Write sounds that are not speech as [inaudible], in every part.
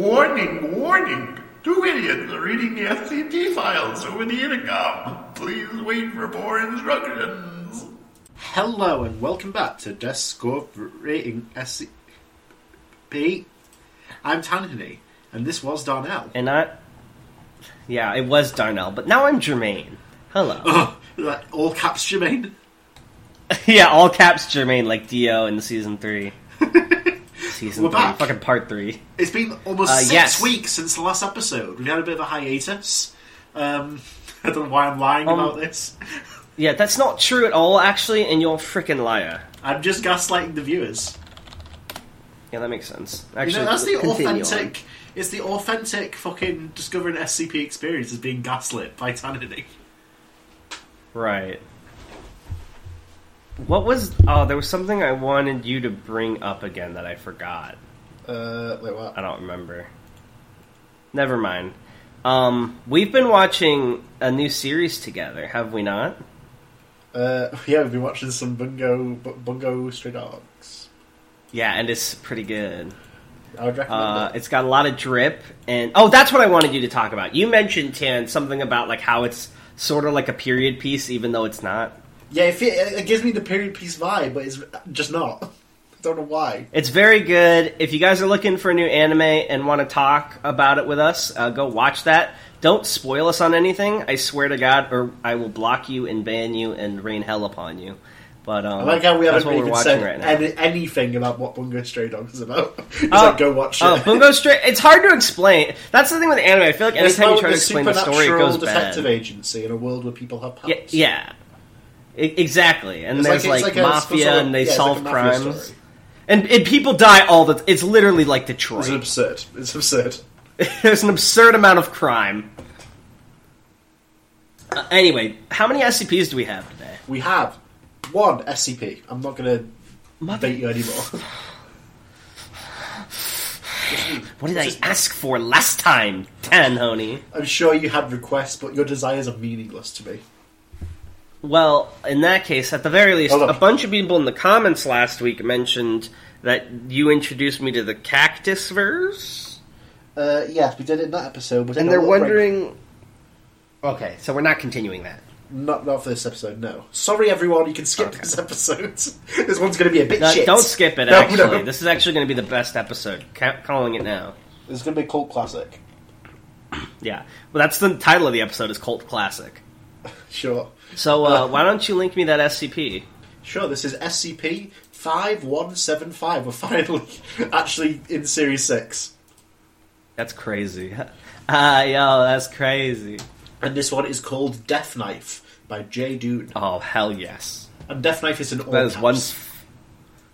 Warning, warning! Two idiots are reading the SCP files over the intercom. Please wait for more instructions. Hello and welcome back to Discovering SCP. I'm Tanhony, and this was Darnell. And I. Yeah, it was Darnell, but now I'm Jermaine. Hello. [laughs] Ugh, like, all caps Jermaine. [laughs] yeah, all caps Jermaine, like Dio in season 3. [laughs] season We're 3. back. Fucking part 3. It's been almost Uh, six yes. weeks since the last episode. We've had a bit of a hiatus. Um, [laughs] I don't know why I'm lying Um, about this. Yeah, that's not true at all, actually, and you're a freaking liar. I'm just gaslighting the viewers. Yeah, that makes sense. You Actually, know, that's the continue authentic. It's the authentic fucking discovering SCP experience as being gaslit by Tanhony. on. Right. What was. Oh, there was something I wanted you to bring up again that I forgot. Uh, wait, what? I don't remember. Never mind. Um, we've been watching a new series together, have we not? Uh, [laughs] yeah, we've been watching some Bungo Bu- Bungo Stray Dogs. Yeah, and it's pretty good. I would recommend Uh, it. it's got a lot of drip, and oh, that's what I wanted you to talk about. You mentioned Tan something about like how it's sort of like a period piece, even though it's not. Yeah, it, it gives me the period piece vibe, but it's just not. [laughs] I don't know why. It's very good. If you guys are looking for a new anime and want to talk about it with us, uh, go watch that. Don't spoil us on anything. I swear to God, or I will block you and ban you and rain hell upon you. But um, I like how we haven't even said right any, anything about what Bungo Stray Dogs is about. [laughs] It's Oh, like, go watch it. Oh, Bungo Stray. It's hard to explain. That's the thing with anime. I feel like anytime you try to explain the story, it goes detective bad. agency in a world where people have Yeah, powers. yeah. I- exactly. And It's there's it's like, a- mafia, and they yeah, solve like crimes, story. and, and people die all the. It's literally like Detroit. It's absurd. It's absurd. [laughs] There's an absurd amount of crime. Uh, anyway, how many SCPs do we have today? We have one SCP. I'm not going to Mother- bait you anymore. What did I ask for last time, Tan Honey? I'm sure you had requests, but your desires are meaningless to me. Well, in that case, at the very least, a bunch of people in the comments last week mentioned that you introduced me to the Cactus verse, Uh, yes, we did it in that episode. But and they're wondering. Okay, so we're not continuing that. Not, not for this episode, no. Sorry, everyone, you can skip Okay. this episode. [laughs] this one's going to be a bit No, shit. don't skip it. [laughs] No, Actually, no. this is actually going to be the best episode. Ca- calling it now. This is going to be a cult classic. Yeah, well, that's the title of the episode. Is Cult Classic. [laughs] Sure. So uh, why don't you link me that SCP? Sure, this is SCP 5175. We're finally [laughs] actually in Series 6. That's crazy. [laughs] Ah, yo, that's crazy. And this one is called Death Knife by J. Dune. Oh hell yes. And Death Knife is an all That is caps. one.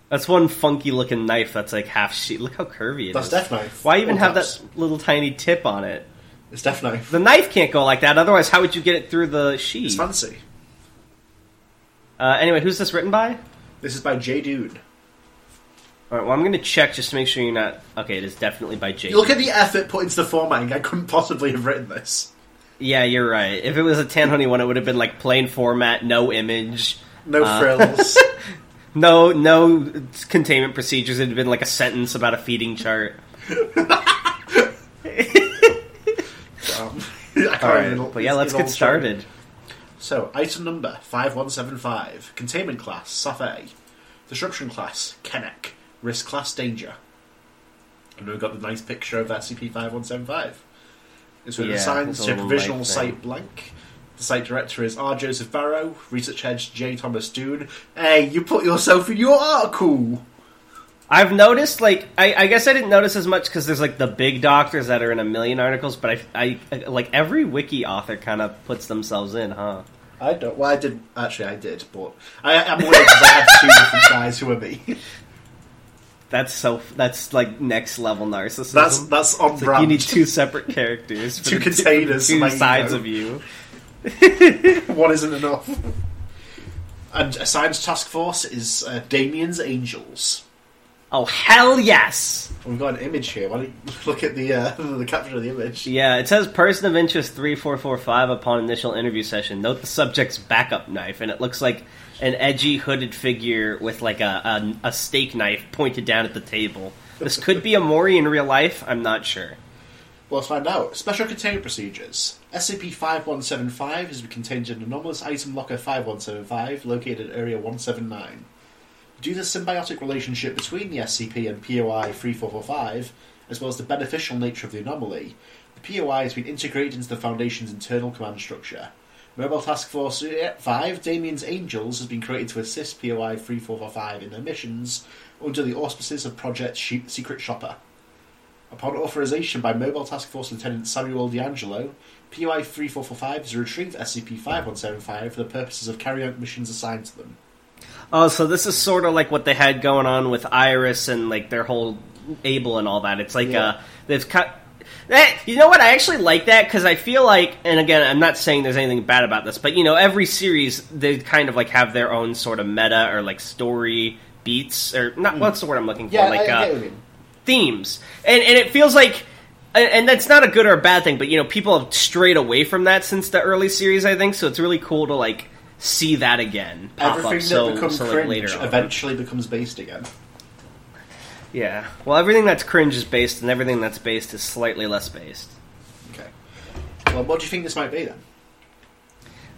That's one funky looking knife. That's like half sheet. Look how curvy it is. That's Death Knife. Why even All have caps. that little tiny tip on it? It's Death Knife. The knife can't go like that. Otherwise, how would you get it through the sheet? It's fancy. Uh, anyway, who's this written by? This is by J. Dune. All right. Well, I'm going to check just to make sure you're not. Okay, it is definitely by J. Look at the effort put into the formatting. I couldn't possibly have written this. Yeah, you're right. If it was a Tan Honey one, it would have been like plain format, no image, No Uh, frills. [laughs] no no containment procedures. It'd been like a sentence about a feeding chart. [laughs] [laughs] Um, I can't All right, even- but yeah, let's get started. So, item number 5175. Containment class, Safei. Disruption class, Keneq. Risk class, Danger. And we've got the nice picture of SCP-5175. It's been Yeah, assigned to provisional site blank. The site director is R. Joseph Barrow. Research head J. Thomas Dune. Hey, you put yourself in your article! I've noticed, like, I, I guess I didn't notice as much because there's like the big doctors that are in a million articles, but I, I like every wiki author kind of puts themselves in, huh? I don't. Well, I did. Actually, I did, but I, I'm aware because I have two different guys who are me. That's so. That's like next level narcissism. That's that's on like brand. you need two separate characters, [laughs] Two containers, two you sides of you. [laughs] [laughs] One isn't enough. And assigned task force is uh, Damien's Angels. Oh hell yes! We've got an image here. Why don't you [laughs] look at the uh, [laughs] the caption of the image? Yeah, it says person of interest three four four five upon initial interview session. Note the subject's backup knife, and it looks like an edgy hooded figure with like a a, a steak knife pointed down at the table. This [laughs] could be a Mori in real life. I'm not sure. Well, let's find out. Special containment procedures. SCP-5175 has been contained in anomalous item locker 5175, located at Area 179. Due to the symbiotic relationship between the SCP and POI-3445, as well as the beneficial nature of the anomaly, the POI has been integrated into the Foundation's internal command structure. Mobile Task Force eh, 5, Damien's Angels, has been created to assist POI-3445 in their missions under the auspices of Project Secret Shopper. Upon authorization by Mobile Task Force Lieutenant Samuel D'Angelo, POI 3445 has retrieved SCP 5175 for the purposes of carrying out missions assigned to them. Oh, so this is sort of like what they had going on with Iris and like their whole Able and all that. It's like Yeah. uh, they've cut. That, you know what? I actually like that because I feel like, and again, I'm not saying there's anything bad about this, but you know, every series they kind of like have their own sort of meta or like story beats or not. What's the word I'm looking for? Yeah, like I, I uh, get what you mean. themes, and and it feels like. And and that's not a good or a bad thing, but you know, people have strayed away from that since the early series, I think. So it's really cool to like see that again pop Everything up so, that becomes so like, cringe later on. eventually becomes based again. Yeah. Well, everything that's cringe is based, and everything that's based is slightly less based. Okay. Well, what do you think this might be then?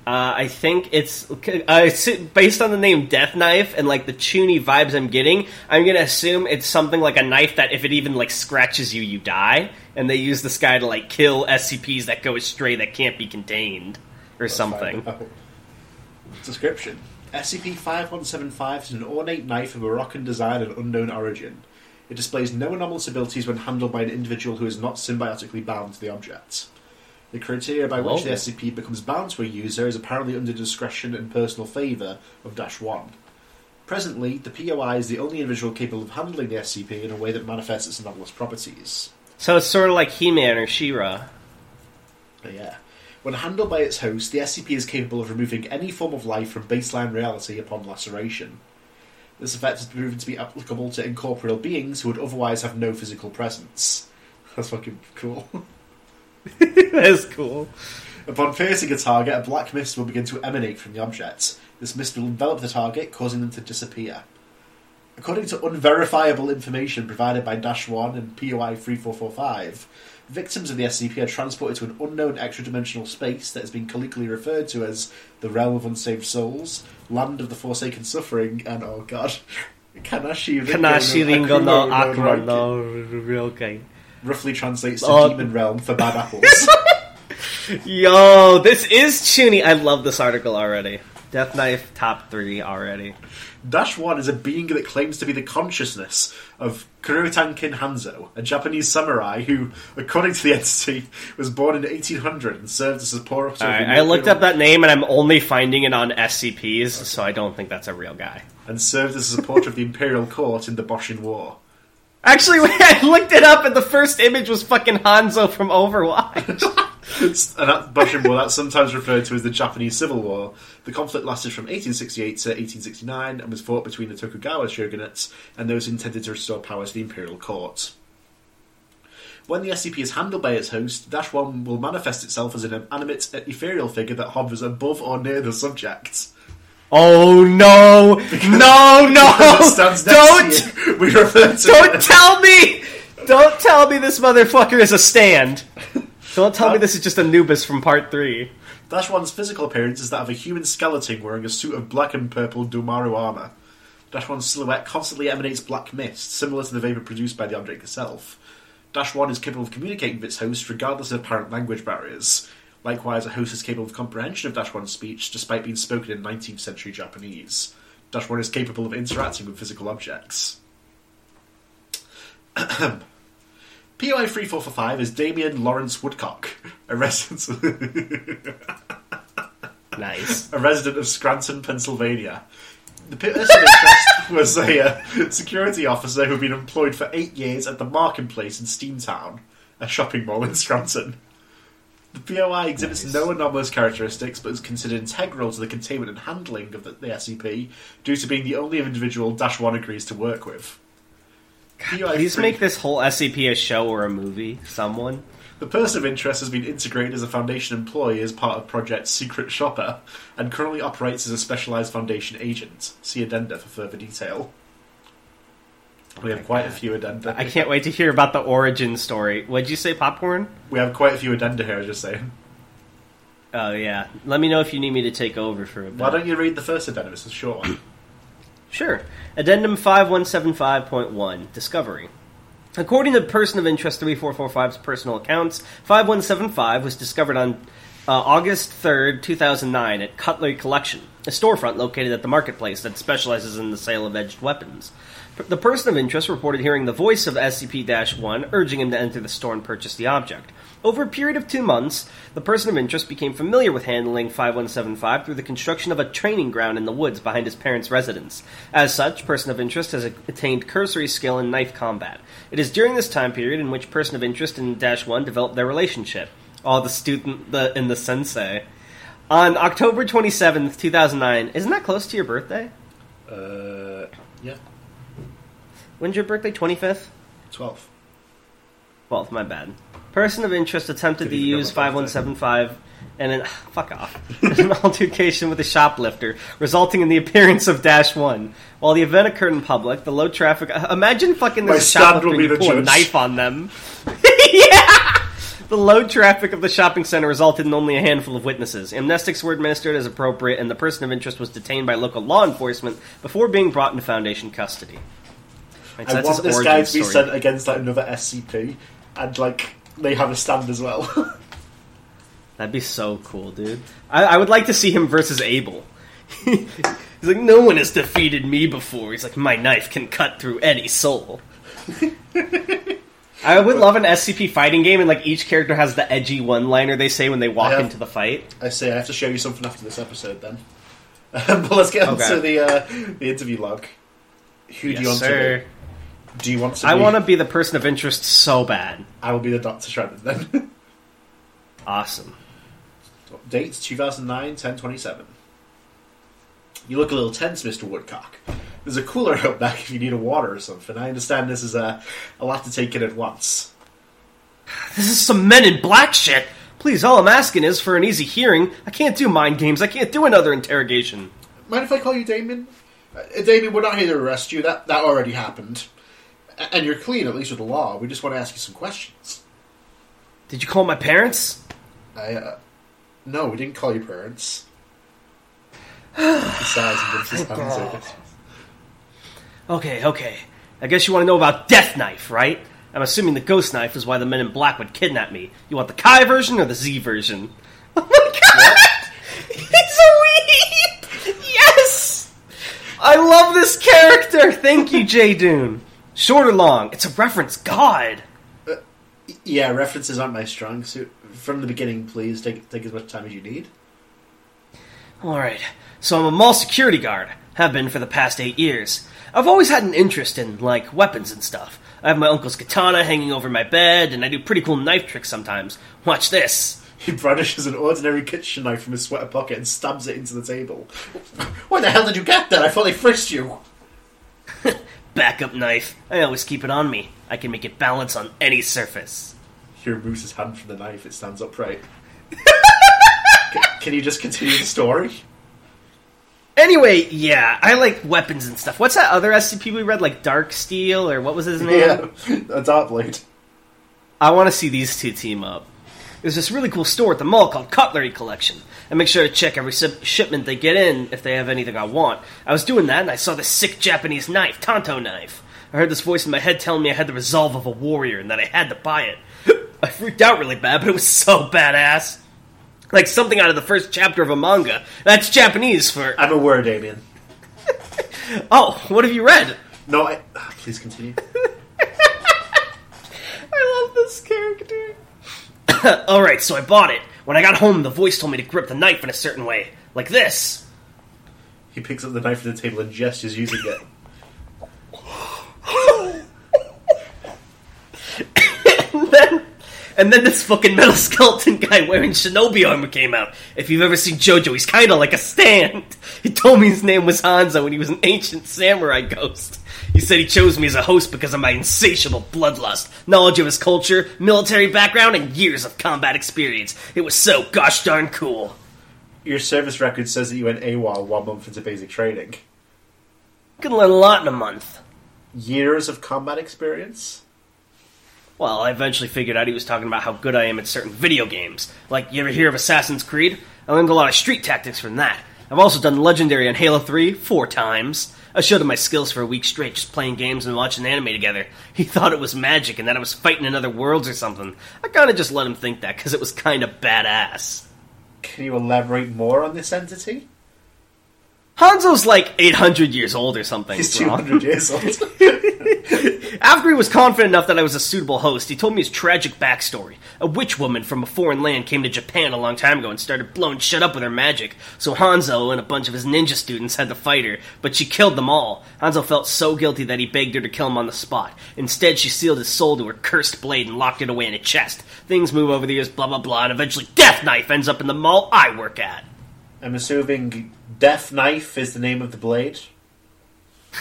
Uh, I think it's uh, based on the name Death Knife and like the chuuni vibes I'm getting. I'm gonna assume it's something like a knife that if it even like scratches you, you die. And they use this guy to like kill SCPs that go astray that can't be contained or something. Description SCP 5175 is an ornate knife of Moroccan design and unknown origin. It displays no anomalous abilities when handled by an individual who is not symbiotically bound to the object. The criteria by which the SCP becomes bound to a user is apparently under discretion and personal favour of Dash 1. Presently, the POI is the only individual capable of handling the SCP in a way that manifests its anomalous properties. So it's sort of like He-Man or She-Ra. Yeah. When handled by its host, the SCP is capable of removing any form of life from baseline reality upon laceration. This effect has proven to be applicable to incorporeal beings who would otherwise have no physical presence. [laughs] That's fucking cool. [laughs] That's cool. Upon piercing a target, a black mist will begin to emanate from the object. This mist will envelop the target, causing them to disappear. According to unverifiable information provided by Dash 1 and POI 3445, victims of the SCP are transported to an unknown extra dimensional space that has been colloquially referred to as the Realm of Unsaved Souls, Land of the Forsaken Suffering, and oh god, Kanashi Ringo Kanashi Ringo no Akuma Akuma Rankin. no okay. Roughly translates to Oh. Demon Realm for bad apples. [laughs] [laughs] Yo, this is Chuuni. I love this article already. Death Knife top three already. Dash 1 is a being that claims to be the consciousness of Kurotankin Hanzo, a Japanese samurai who, according to the [laughs] entity, was born in 1800 and served as a poor right, I looked up that name and I'm only finding it on SCPs, so I don't think that's a real guy. and served as a supporter of the imperial court in the Boshin War. Actually, [laughs] when I looked it up, and the first image was fucking Hanzo from Overwatch. [laughs] And that Boshin War, that's sometimes referred to as the Japanese Civil War. The conflict lasted from 1868 to 1869 and was fought between the Tokugawa shogunates and those intended to restore power to the imperial court. When the SCP is handled by its host, Dash 1 will manifest itself as an animate, ethereal figure that hovers above or near the subject. oh no, [laughs] no, no! As it stands next Don't, we refer to don't it tell me, don't tell me this motherfucker is a stand. [laughs] Don't tell me this is just Anubis from Part Three. Dash 1's physical appearance is that of a human skeleton wearing a suit of black and purple Domaru armour. Dash 1's silhouette constantly emanates black mist, similar to the vapour produced by the object itself. Dash 1 is capable of communicating with its host regardless of apparent language barriers. Likewise, a host is capable of comprehension of Dash 1's speech despite being spoken in 19th century Japanese. Dash 1 is capable of interacting with physical objects. [clears throat] POI 3445 is Damien Lawrence Woodcock, a resident. Nice. [laughs] a resident of Scranton, Pennsylvania. The person of interest [laughs] was a uh, security officer who had been employed for eight years at the Marketplace in Steamtown, a shopping mall in Scranton. The POI exhibits Nice. no anomalous characteristics, but is considered integral to the containment and handling of the, the SCP, due to being the only individual Dash One agrees to work with. POI Please make this whole SCP a show or a movie. Someone. The person of interest has been integrated as a Foundation employee as part of Project Secret Shopper, and currently operates as a specialized Foundation agent. See addenda for further detail. We have quite a few addenda. I can't wait to hear about the origin story. What'd you say, popcorn? We have quite a few addenda here. I was just saying. Oh yeah. Let me know if you need me to take over for a bit. Why don't you read the first addendum? It's a short one. [clears throat] Sure. Addendum 5175.1 Discovery. According to Person of Interest 3445's personal accounts, 5175 was discovered on uh, August 3rd, 2009, at Cutlery Collection, a storefront located at the marketplace that specializes in the sale of edged weapons. The person of interest reported hearing the voice of SCP 1 urging him to enter the store and purchase the object. Over a period of two months, the person of interest became familiar with handling 5175 through the construction of a training ground in the woods behind his parents' residence. As such, person of interest has attained cursory skill in knife combat. It is during this time period in which person of interest and Dash 1 developed their relationship. Oh, the student the, and the sensei. On October 27th, 2009, isn't that close to your birthday? Uh, yeah, When's your birthday? 25th? 12th. 12th, my bad. Person of interest attempted to Didn't even know use 5175 and an [laughs] fuck off [laughs] an altercation with a shoplifter, resulting in the appearance of Dash One. While the event occurred in public, the low traffic. uh, Imagine fucking there's shoplifter will be you pull a knife on them. [laughs] yeah. The low traffic of the shopping center resulted in only a handful of witnesses. Amnestics were administered as appropriate, and the person of interest was detained by local law enforcement before being brought into Foundation custody. Right, so I want this guy to be sent against like another SCP, and like they have a stand as well. [laughs] That'd be so cool, dude. I, I would like to see him versus Abel. [laughs] He's like, no one has defeated me before. He's like, my knife can cut through any soul. [laughs] I would love an SCP fighting game, and like each character has the edgy one-liner they say when they walk have- into the fight. I say I have to show you something after this episode, then. But let's get on to the uh, the interview log. Who do you want sir. to be? Do you want to? I want to be the person of interest so bad. I will be the Doctor Shredder then. [laughs] Awesome. Date 2009 1027. You look a little tense, Mr. Woodcock. There's a cooler out back if you need a water or something. I understand this is a, a lot to take in at once. This is some men in black shit. Please, all I'm asking is for an easy hearing. I can't do mind games. I can't do another interrogation. Mind if I call you Damien? Uh, Damien, we're not here to arrest you. That that already happened. And you're clean, at least with the law. We just want to ask you some questions. Did you call my parents? I, uh, no, we didn't call your parents. he sighs and rubs his. Okay, okay. I guess you want to know about Death Knife, right? I'm assuming the Ghost Knife is why the Men in Black would kidnap me. You want the Kai version or the Z version? [laughs] Oh my god! [laughs] He's a weep! Yes! I love this character! Thank you, Jay Dune. Short or long? It's a reference. God! Uh, yeah, references aren't my strong suit. From the beginning, please take take as much time as you need. Alright, so I'm a mall security guard. Have been for the past eight years. I've always had an interest in, like, weapons and stuff. I have my uncle's katana hanging over my bed, and I do pretty cool knife tricks sometimes. Watch this. He brandishes an ordinary kitchen knife from his sweater pocket and stabs it into the table. Where the hell did you get that? I thought they frisked you. [laughs] Backup knife. I always keep it on me. I can make it balance on any surface. He removes his hand from the knife. It stands upright. C- can you just continue the story? Anyway, yeah, I like weapons and stuff. What's that other SCP we read, like Dark Steel, or what was his name? Yeah, a dart blade. I want to see these two team up. There's this really cool store at the mall called Cutlery Collection. I make sure to check every ship- shipment they get in if they have anything I want. I was doing that and I saw this sick Japanese knife, tanto knife. I heard this voice in my head telling me I had the resolve of a warrior and that I had to buy it. [gasps] I freaked out really bad, but it was so badass. Like something out of the first chapter of a manga. That's Japanese for. I'm a aware, Damien. [laughs] Oh, what have you read? No, I. [sighs] Please continue. [laughs] I love this character. [laughs] Alright, so I bought it. When I got home, the voice told me to grip the knife in a certain way. Like this. He picks up the knife from the table and gestures using it. and [coughs] then, and then this fucking metal skeleton guy wearing shinobi armor came out. If you've ever seen JoJo, he's kind of like a stand. He told me his name was Hanzo and he was an ancient samurai ghost. He said he chose me as a host because of my insatiable bloodlust, knowledge of his culture, military background, and years of combat experience. It was so gosh darn cool. Your service record says that you went AWOL one month into basic training. You can learn a lot in a month. years of combat experience. Well, I eventually figured out he was talking about how good I am at certain video games. Like, you ever hear of Assassin's Creed? I learned a lot of street tactics from that. I've also done Legendary on Halo 3 four times. I showed him my skills for a week straight, just playing games and watching anime together. He thought it was magic and that I was fighting in other worlds or something. I kinda just let him think that, because it was kinda badass. Can you elaborate more on this entity? Hanzo's like 800 years old or something. He's Ron. 200 years old. [laughs] After he was confident enough that I was a suitable host, he told me his tragic backstory. A witch woman from a foreign land came to Japan a long time ago and started blowing shit up with her magic. So Hanzo and a bunch of his ninja students had to fight her, but she killed them all. Hanzo felt so guilty that he begged her to kill him on the spot. Instead, she sealed his soul to her cursed blade and locked it away in a chest. Things move over the years, blah blah blah, and eventually Death Knife ends up in the mall I work at. I'm assuming Death Knife is the name of the blade.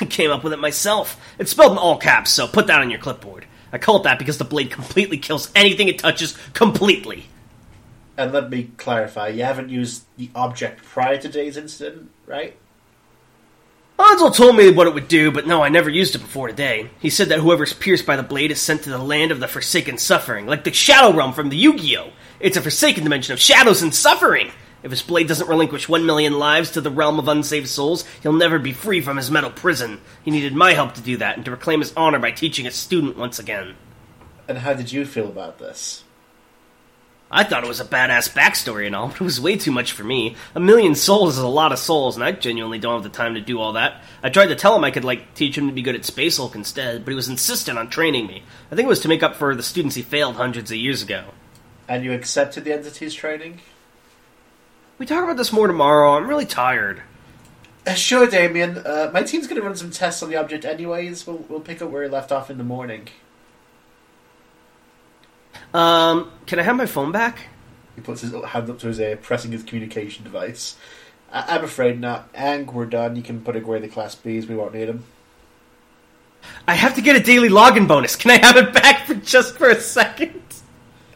I came up with it myself. It's spelled in all caps, so put that on your clipboard. I call it that because the blade completely kills anything it touches completely. And let me clarify, you haven't used the object prior to today's incident, right? Hanzo told me what it would do, but no, I never used it before today. He said that whoever's pierced by the blade is sent to the land of the Forsaken Suffering, like the Shadow Realm from the Yu-Gi-Oh! It's a Forsaken dimension of shadows and suffering! If his blade doesn't relinquish one million lives to the realm of unsaved souls, he'll never be free from his metal prison. He needed my help to do that, and to reclaim his honor by teaching a student once again. And how did you feel about this? I thought it was a badass backstory and all, but it was way too much for me. A million souls is a lot of souls, and I genuinely don't have the time to do all that. I tried to tell him I could, like, teach him to be good at Space Hulk instead, but he was insistent on training me. I think it was to make up for the students he failed hundreds of years ago. And you accepted the entity's training? We talk about this more tomorrow. I'm really tired. Uh, sure, Damien. Uh, my team's going to run some tests on the object anyways. We'll, we'll pick up where we left off in the morning. Um, can I have my phone back? He puts his hand up to his ear, pressing his communication device. I- I'm afraid not. Ang, we're done. You can put away the Class Bs. We won't need them. I have to get a daily login bonus. Can I have it back for just for a second?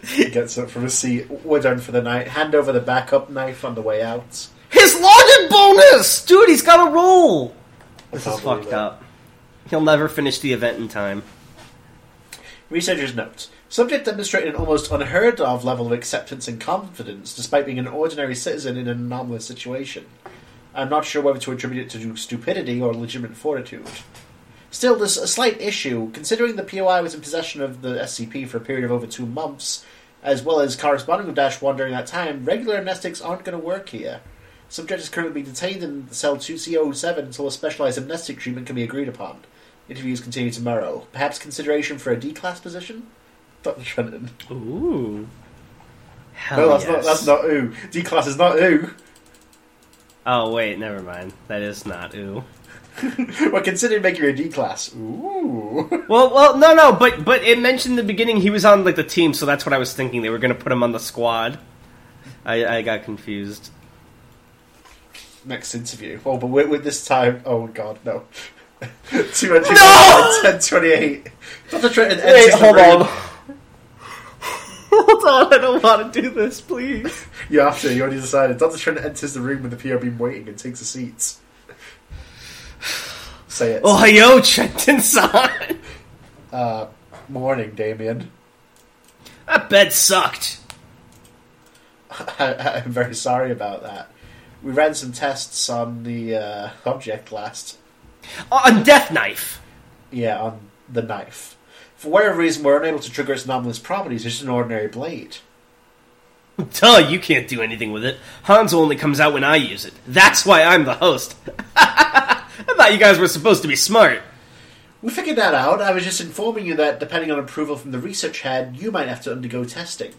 He gets up from his seat. We're done for the night. Hand over the backup knife on the way out. His login bonus! Dude, he's got a roll! This is fucked it. up. He'll never finish the event in time. Researchers note subject demonstrated an almost unheard of level of acceptance and confidence despite being an ordinary citizen in an anomalous situation. I'm not sure whether to attribute it to stupidity or legitimate fortitude. Still, there's a slight issue, considering the POI was in possession of the SCP for a period of over two months, as well as corresponding with Dash 1 during that time, regular amnestics aren't going to work here. Subject is currently being detained in cell 2C07 until a specialized amnestic treatment can be agreed upon. Interviews continue tomorrow. Perhaps consideration for a D-class position? Dr. Trenton. Ooh. Hell no, that's yes. not. That's not ooh. D-class is not ooh. Oh, wait, never mind. That is not ooh. [laughs] We're considering making a D-class. Ooh. Well, well, no, no, but but it mentioned in the beginning he was on like the team, so that's what I was thinking. They were going to put him on the squad. I, I got confused. Next interview. Oh, but with, with this time. Oh god, no. [laughs] 200 No! 1028. Dr. Trenton Wait, enters the hold room. on. [laughs] hold on, I don't want to do this, please. You have to. You already decided. Dr. Trenton enters the room with the beam waiting and takes a seat. Say it. Oh, yo, Trenton-san! Uh, morning, Damien. That bed sucked. I, I'm very sorry about that. We ran some tests on the uh, object last. On Death Knife. Yeah, on the knife. For whatever reason, we're unable to trigger its anomalous properties. It's just an ordinary blade. Duh, you can't do anything with it. Hanzo only comes out when I use it. That's why I'm the host. [laughs] I thought you guys were supposed to be smart. We figured that out. I was just informing you that, depending on approval from the research head, you might have to undergo testing.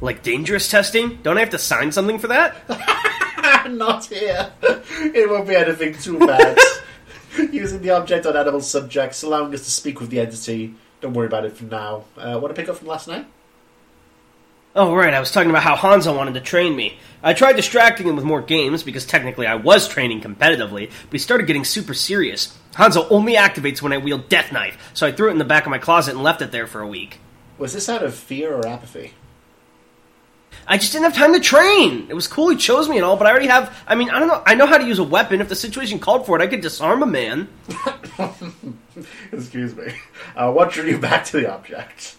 Like dangerous testing? Don't I have to sign something for that? [laughs] Not here. It won't be anything too bad. [laughs] Using the object on animal subjects, allowing us to speak with the entity. Don't worry about it for now. Uh, want to pick up from last night? Oh, right, I was talking about how Hanzo wanted to train me. I tried distracting him with more games, because technically I was training competitively, but he started getting super serious. Hanzo only activates when I wield Death Knife, so I threw it in the back of my closet and left it there for a week. Was this out of fear or apathy? I just didn't have time to train. It was cool he chose me and all, but I already have. I mean, I don't know. I know how to use a weapon. If the situation called for it, I could disarm a man. [laughs] Excuse me. Uh, what drew you back to the object?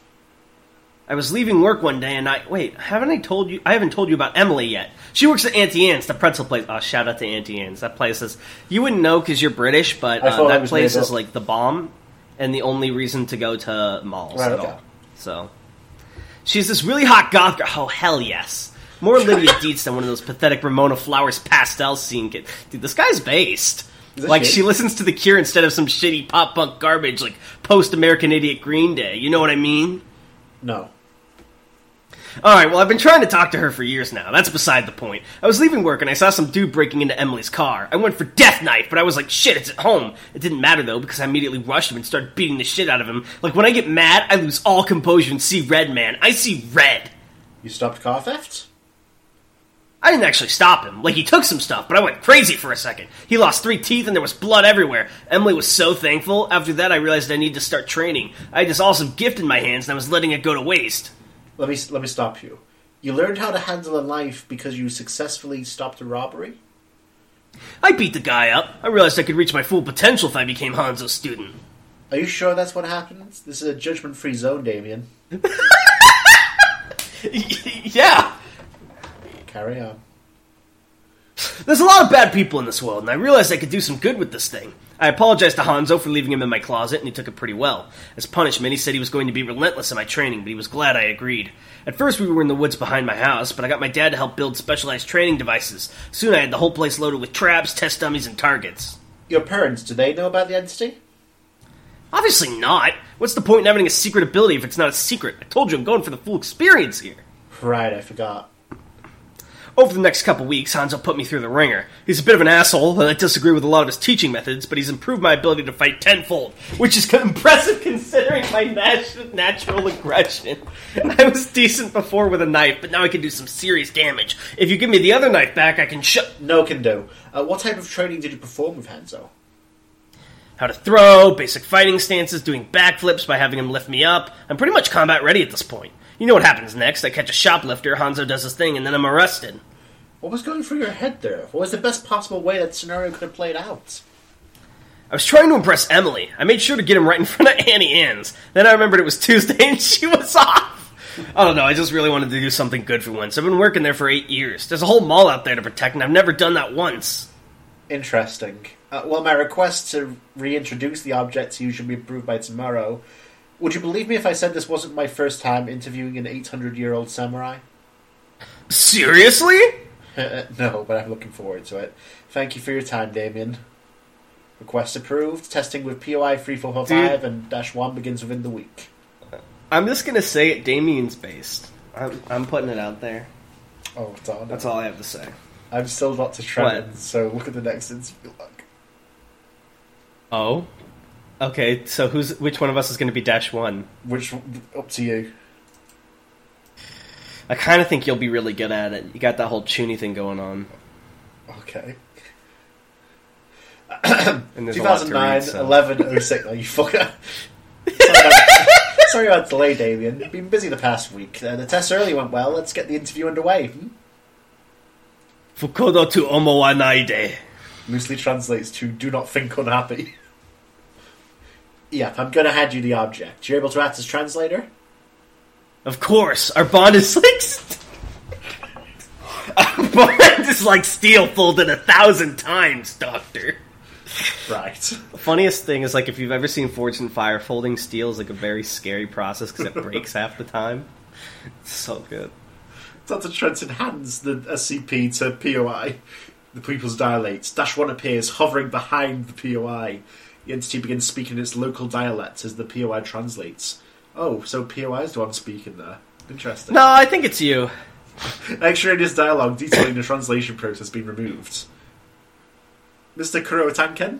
I was leaving work one day and I wait. Haven't I told you? I haven't told you about Emily yet. She works at Auntie Anne's, the pretzel place. Oh, shout out to Auntie Anne's. That place is. You wouldn't know because you're British, but uh, that was place made is up. like the bomb and the only reason to go to malls Right, at okay. all. So she's this really hot goth girl. Oh hell yes. More Lydia [laughs] Deetz than one of those pathetic Ramona Flowers pastel scene kid. Dude, this guy's based. This Like good? she listens to The Cure instead of some shitty pop punk garbage like post American Idiot Green Day. You know what I mean? No. All right, well, I've been trying to talk to her for years now. That's beside the point. I was leaving work and I saw some dude breaking into Emily's car. I went for death knife, but I was like, shit, it's at home. It didn't matter though because I immediately rushed him and started beating the shit out of him. Like when I get mad, I lose all composure and see red, man. I see red. You stopped car theft? I didn't actually stop him. Like he took some stuff, but I went crazy for a second. He lost three teeth and there was blood everywhere. Emily was so thankful. After that, I realized I need to start training. I had this awesome gift in my hands and I was letting it go to waste. Let me let me stop you. You learned how to handle a knife because you successfully stopped a robbery? I beat the guy up. I realized I could reach my full potential if I became Hanzo's student. Are you sure that's what happens? This is a judgment-free zone, Damien. [laughs] yeah. Carry on. There's a lot of bad people in this world, and I realized I could do some good with this thing. I apologized to Hanzo for leaving him in my closet, and he took it pretty well. As punishment, he said he was going to be relentless in my training, but he was glad I agreed. At first, we were in the woods behind my house, but I got my dad to help build specialized training devices. Soon I had the whole place loaded with traps, test dummies, and targets. Your parents, do they know about the entity? Obviously not. What's the point in having a secret ability if it's not a secret? I told you I'm going for the full experience here. Right, I forgot. Over the next couple weeks, Hanzo put me through the ringer. He's a bit of an asshole, and I disagree with a lot of his teaching methods, but he's improved my ability to fight tenfold, which is [laughs] impressive considering my nat- natural aggression. I was decent before with a knife, but now I can do some serious damage. If you give me the other knife back, I can shut No can do. Uh, what type of training did you perform with Hanzo? how to throw, basic fighting stances, doing backflips by having him lift me up. I'm pretty much combat ready at this point. You know what happens next. I catch a shoplifter, Hanzo does his thing, and then I'm arrested. What was going through your head there? What was the best possible way that scenario could have played out? I was trying to impress Emily. I made sure to get him right in [laughs] front of Annie Ann's. Then I remembered it was Tuesday and she was off. I don't know. I just really wanted to do something good for once. I've been working there for eight years. There's a whole mall out there to protect, and I've never done that once. Interesting. Uh, well, my request to reintroduce the object to you should be approved by tomorrow. Would you believe me if I said this wasn't my first time interviewing an 800 year old samurai? Seriously? [laughs] no, but I'm looking forward to it. Thank you for your time, Damien. Request approved. Testing with POI 3445 and Dash 1 begins within the week. I'm just gonna say it. Damien's based. I'm, I'm putting it out there. Oh, darn. That's all I have to say. I'm still not to Trevin, so look at the next interview log. Oh. Okay. So who's which one of us is going to be Dash One? Which, up to you. I kind of think you'll be really good at it. You got that whole Chuuni thing going on, Okay. [coughs] and there's a lot to 2009, read, so- 11, 06. Oh, you [laughs] fucker. Sorry about, sorry about the delay, Damien. Been busy the past week. Uh, the test earlier went well. Let's get the interview underway. Hmm? Fukodo to Omo wa naide. Loosely translates to "do not think unhappy." [laughs] Yep, I'm gonna hand you the object. You're able to act as translator. Of course, our bond is like. St- our bond is like steel folded a thousand times, Doctor. Right. The funniest thing is like if you've ever seen Forged in Fire, folding steel is like a very scary process because it [laughs] breaks half the time. It's so good. Dr. Trenton hands the SCP to POI. The pupils dilate. Dash 1 appears, hovering behind the POI. The entity begins speaking its local dialect as the POI translates. Oh, so POI is the one speaking there. Interesting. No, I think it's you. Extraneous dialogue detailing the translation process being removed. Mr. Kuroa Tanken?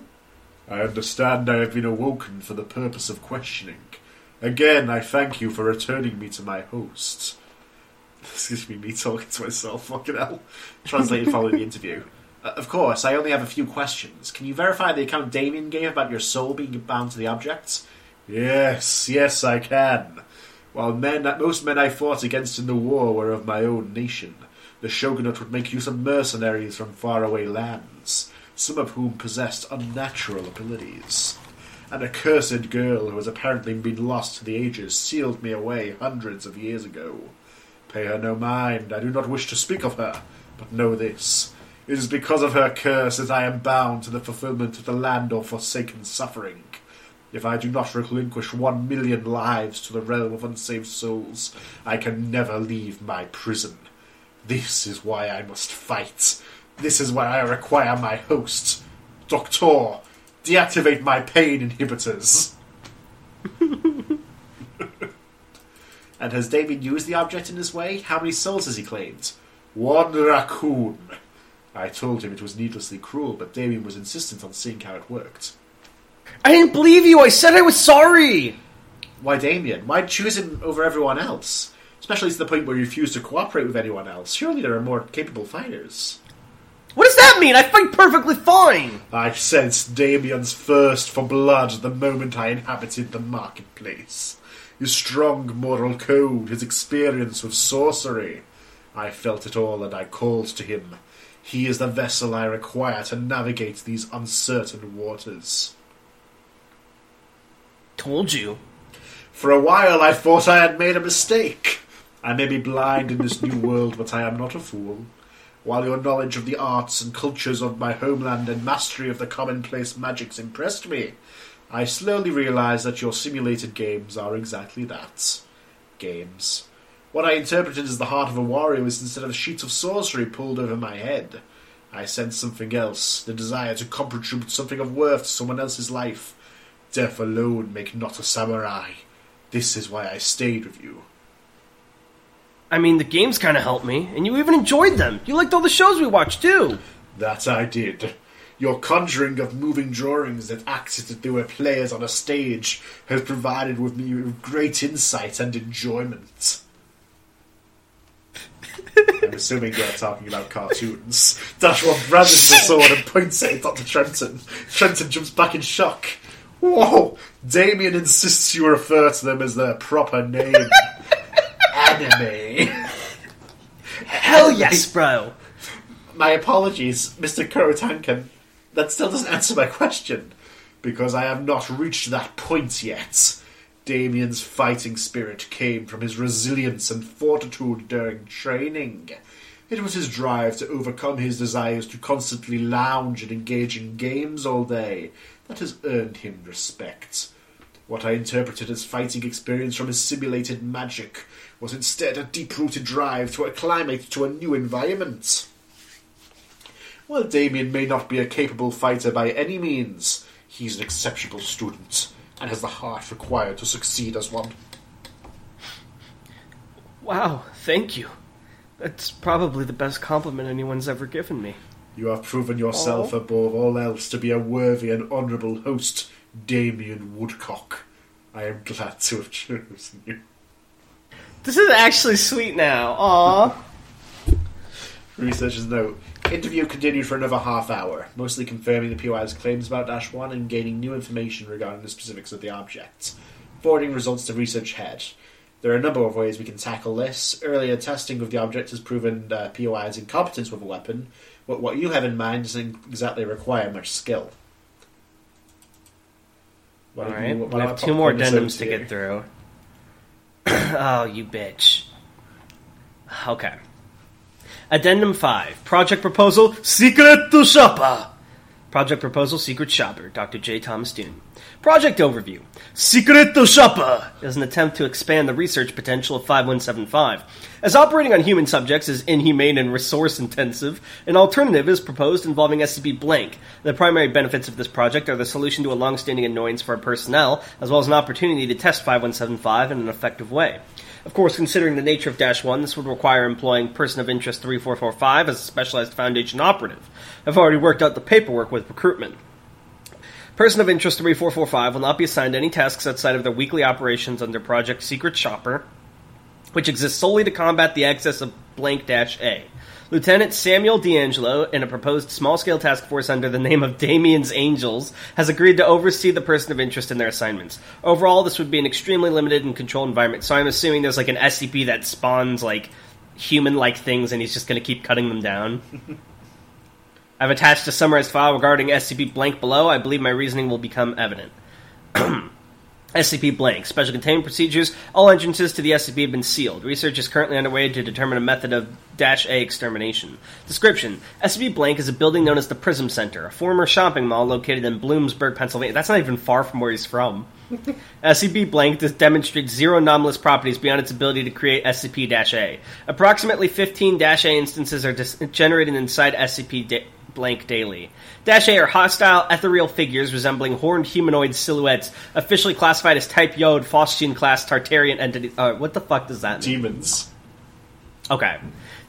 I understand I have been awoken for the purpose of questioning. Again, I thank you for returning me to my host. This is me, me talking to myself, fucking hell. Translated following the interview. Uh, of course, I only have a few questions. Can you verify the account Damien gave about your soul being bound to the object? Yes, yes, I can. While men, most men I fought against in the war were of my own nation, the shogunate would make use of mercenaries from faraway lands, some of whom possessed unnatural abilities. An accursed girl who has apparently been lost to the ages sealed me away hundreds of years ago. Pay her no mind, I do not wish to speak of her, but know this. It is because of her curse that I am bound to the fulfillment of the land of forsaken suffering. If I do not relinquish one million lives to the realm of unsaved souls, I can never leave my prison. This is why I must fight. This is why I require my host. Doctor, deactivate my pain inhibitors. [laughs] and has David used the object in this way? How many souls has he claimed? One raccoon. I told him it was needlessly cruel, but Damien was insistent on seeing how it worked. I didn't believe you. I said I was sorry. Why Damien? Why choose him over everyone else? Especially to the point where you refuse to cooperate with anyone else. Surely there are more capable fighters. What does that mean? I fight perfectly fine. I sensed Damien's thirst for blood the moment I inhabited the marketplace. His strong moral code, his experience with sorcery. I felt it all and I called to him. He is the vessel I require to navigate these uncertain waters. Told you. For a while I thought I had made a mistake. I may be blind in this new world, but I am not a fool. While your knowledge of the arts and cultures of my homeland and mastery of the commonplace magics impressed me, I slowly realized that your simulated games are exactly that. Games. What I interpreted as the heart of a warrior was instead of sheets of sorcery pulled over my head. I sensed something else, the desire to contribute something of worth to someone else's life. Death alone make not a samurai. This is why I stayed with you. I mean, the games kind of helped me, and you even enjoyed them. You liked all the shows we watched, too. That I did. Your conjuring of moving drawings that acted as if they were players on a stage has provided with me with great insight and enjoyment. I'm assuming you're talking about cartoons. Dash 1 brandishes the sword and points it at Dr. Trenton. Trenton jumps back in shock. Whoa! Damien insists you refer to them as their proper name. [laughs] Anime. Hell yes, bro. My apologies, Mr. Kurotankan. That still doesn't answer my question. Because I have not reached that point yet. Damien's fighting spirit came from his resilience and fortitude during training. It was his drive to overcome his desires to constantly lounge and engage in games all day that has earned him respect. What I interpreted as fighting experience from his simulated magic was instead a deep rooted drive to acclimate to a new environment. While Damien may not be a capable fighter by any means, he's an exceptional student and has the heart required to succeed as one. Wow, thank you. That's probably the best compliment anyone's ever given me. You have proven yourself Aw. above all else to be a worthy and honourable host, Damien Woodcock. I am glad to have [laughs] chosen you. This is actually sweet now. Aw. [laughs] Researcher's note. Interview continued for another half hour, mostly confirming the POI's claims about Dash 1 and gaining new information regarding the specifics of the object. Forwarding results to research head. There are a number of ways we can tackle this. Earlier testing of the object has proven uh, POI's incompetence with a weapon, but what you have in mind doesn't exactly require much skill. What All right, you- what we have two more addendums to here? get through. [coughs] oh, you bitch. Okay. Addendum 5. Project Proposal Secret to Shopper. Project Proposal Secret Shopper. Dr. J. Thomas Dune. Project Overview. Secret Shopper is an attempt to expand the research potential of 5175. As operating on human subjects is inhumane and resource intensive, an alternative is proposed involving SCP Blank. The primary benefits of this project are the solution to a long-standing annoyance for our personnel, as well as an opportunity to test 5175 in an effective way. Of course, considering the nature of Dash 1, this would require employing Person of Interest 3445 as a specialized Foundation operative. I've already worked out the paperwork with recruitment. Person of Interest 3445 will not be assigned any tasks outside of their weekly operations under Project Secret Shopper, which exists solely to combat the excess of blank dash A. Lieutenant Samuel D'Angelo, in a proposed small scale task force under the name of Damien's Angels, has agreed to oversee the person of interest in their assignments. Overall, this would be an extremely limited and controlled environment, so I'm assuming there's like an SCP that spawns like human like things and he's just going to keep cutting them down. [laughs] I've attached a summarized file regarding SCP blank below. I believe my reasoning will become evident. [clears throat] SCP blank. Special containment procedures. All entrances to the SCP have been sealed. Research is currently underway to determine a method of Dash A extermination. Description SCP blank is a building known as the Prism Center, a former shopping mall located in Bloomsburg, Pennsylvania. That's not even far from where he's from. [laughs] SCP blank does demonstrates zero anomalous properties beyond its ability to create SCP dash A. Approximately 15 A instances are dis- generated inside SCP blank daily. Dash A are hostile ethereal figures resembling horned humanoid silhouettes, officially classified as Type Yod Faustian class Tartarian entity. Uh, what the fuck does that mean? Demons. Okay.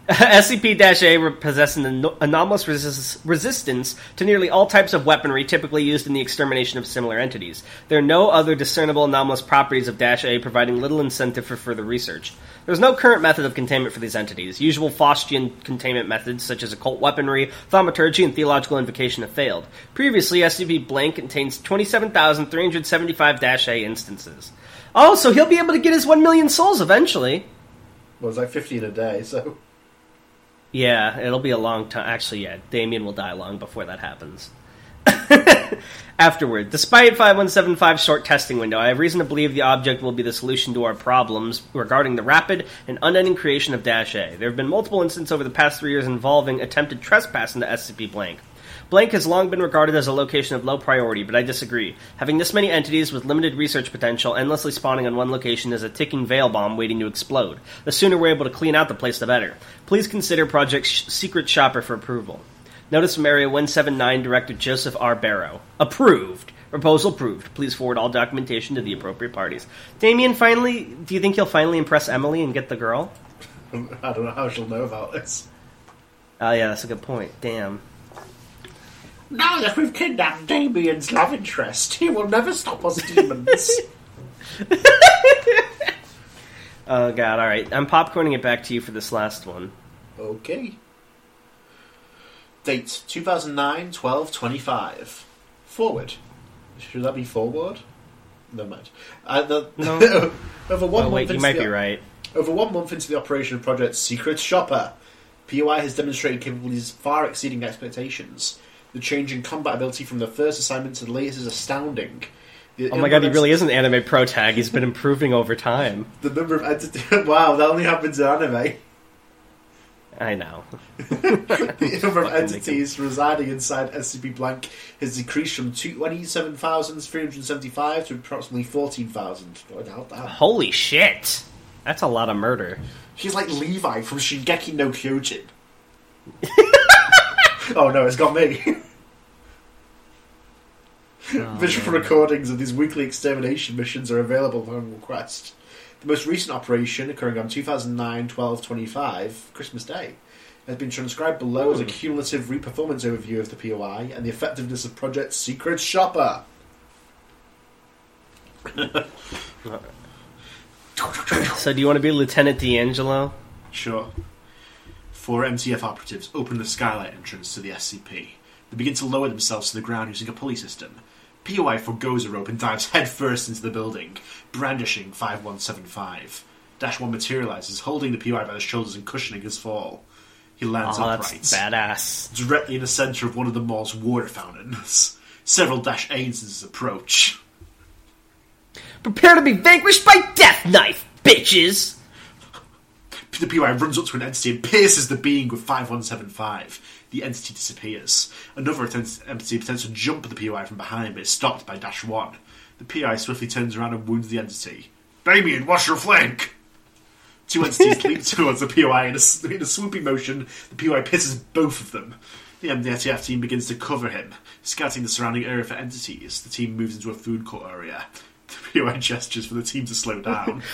[laughs] SCP-A possesses an anomalous resist- resistance to nearly all types of weaponry typically used in the extermination of similar entities. There are no other discernible anomalous properties of A, providing little incentive for further research. There is no current method of containment for these entities. Usual Faustian containment methods, such as occult weaponry, thaumaturgy, and theological invocation, have failed. Previously, SCP Blank contains 27,375 A instances. Oh, so he'll be able to get his 1 million souls eventually. Well, it's like 15 a day, so. Yeah, it'll be a long time. Actually, yeah, Damien will die long before that happens. [laughs] Afterward, despite 5175's short testing window, I have reason to believe the object will be the solution to our problems regarding the rapid and unending creation of Dash A. There have been multiple incidents over the past three years involving attempted trespass into SCP Blank. Blank has long been regarded as a location of low priority, but I disagree. Having this many entities with limited research potential endlessly spawning on one location is a ticking veil bomb waiting to explode. The sooner we're able to clean out the place, the better. Please consider Project Sh- Secret Shopper for approval. Notice from Area 179, Director Joseph R. Barrow. Approved. Proposal approved. Please forward all documentation to the appropriate parties. Damien, finally, do you think he'll finally impress Emily and get the girl? [laughs] I don't know how she'll know about this. Oh, yeah, that's a good point. Damn. Now that we've kidnapped Damien's love interest, he will never stop us demons. [laughs] Oh, God, alright. I'm popcorning it back to you for this last one. okay. Date 2009 12 25. Forward. Should that be forward? Never mind. Uh, the, No. [laughs] over one Oh, month wait, you might the- be right. Over one month into the operation of Project Secret Shopper, POI has demonstrated capabilities far exceeding expectations. The change in combat ability from the first assignment to the latest is astounding. The Oh my god, he really is an anime pro tag. He's been improving over time. [laughs] The number of entities. [laughs] wow, that only happens in anime. I know. [laughs] The number of entities residing inside SCP Blank has decreased from 27,375 to approximately 14,000. I doubt that. Holy shit! That's a lot of murder. He's like Levi from Shingeki no Kyojin. Oh no, it's got me. Oh, Visual recordings of these weekly extermination missions are available upon request. The most recent operation, occurring on 2009 12 25, Christmas Day, has been transcribed below as a hmm. cumulative reperformance overview of the POI and the effectiveness of Project Secret Shopper. [laughs] So, do you want to be Lieutenant D'Angelo? Sure. Four MTF operatives open the skylight entrance to the SCP. They begin to lower themselves to the ground using a pulley system. POI forgoes a rope and dives [laughs] headfirst into the building, brandishing 5175. Dash 1 materializes, holding the POI by the shoulders and cushioning his fall. He lands Oh, upright, badass. directly in the center of one of the mall's water fountains. Several Dash A instances approach. Prepare to be vanquished by Death Knife, bitches! The POI runs up to an entity and pierces the being with 5175. The entity disappears. Another entity attempts to jump at the POI from behind, but is stopped by Dash 1. The POI swiftly turns around and wounds the entity. Damien, watch your flank! Two entities [laughs] leap towards the POI in a, in a swooping motion. The POI pisses both of them. The MDTF team begins to cover him, scouting the surrounding area for entities. The team moves into a food court area. The POI gestures for the team to slow down. [laughs]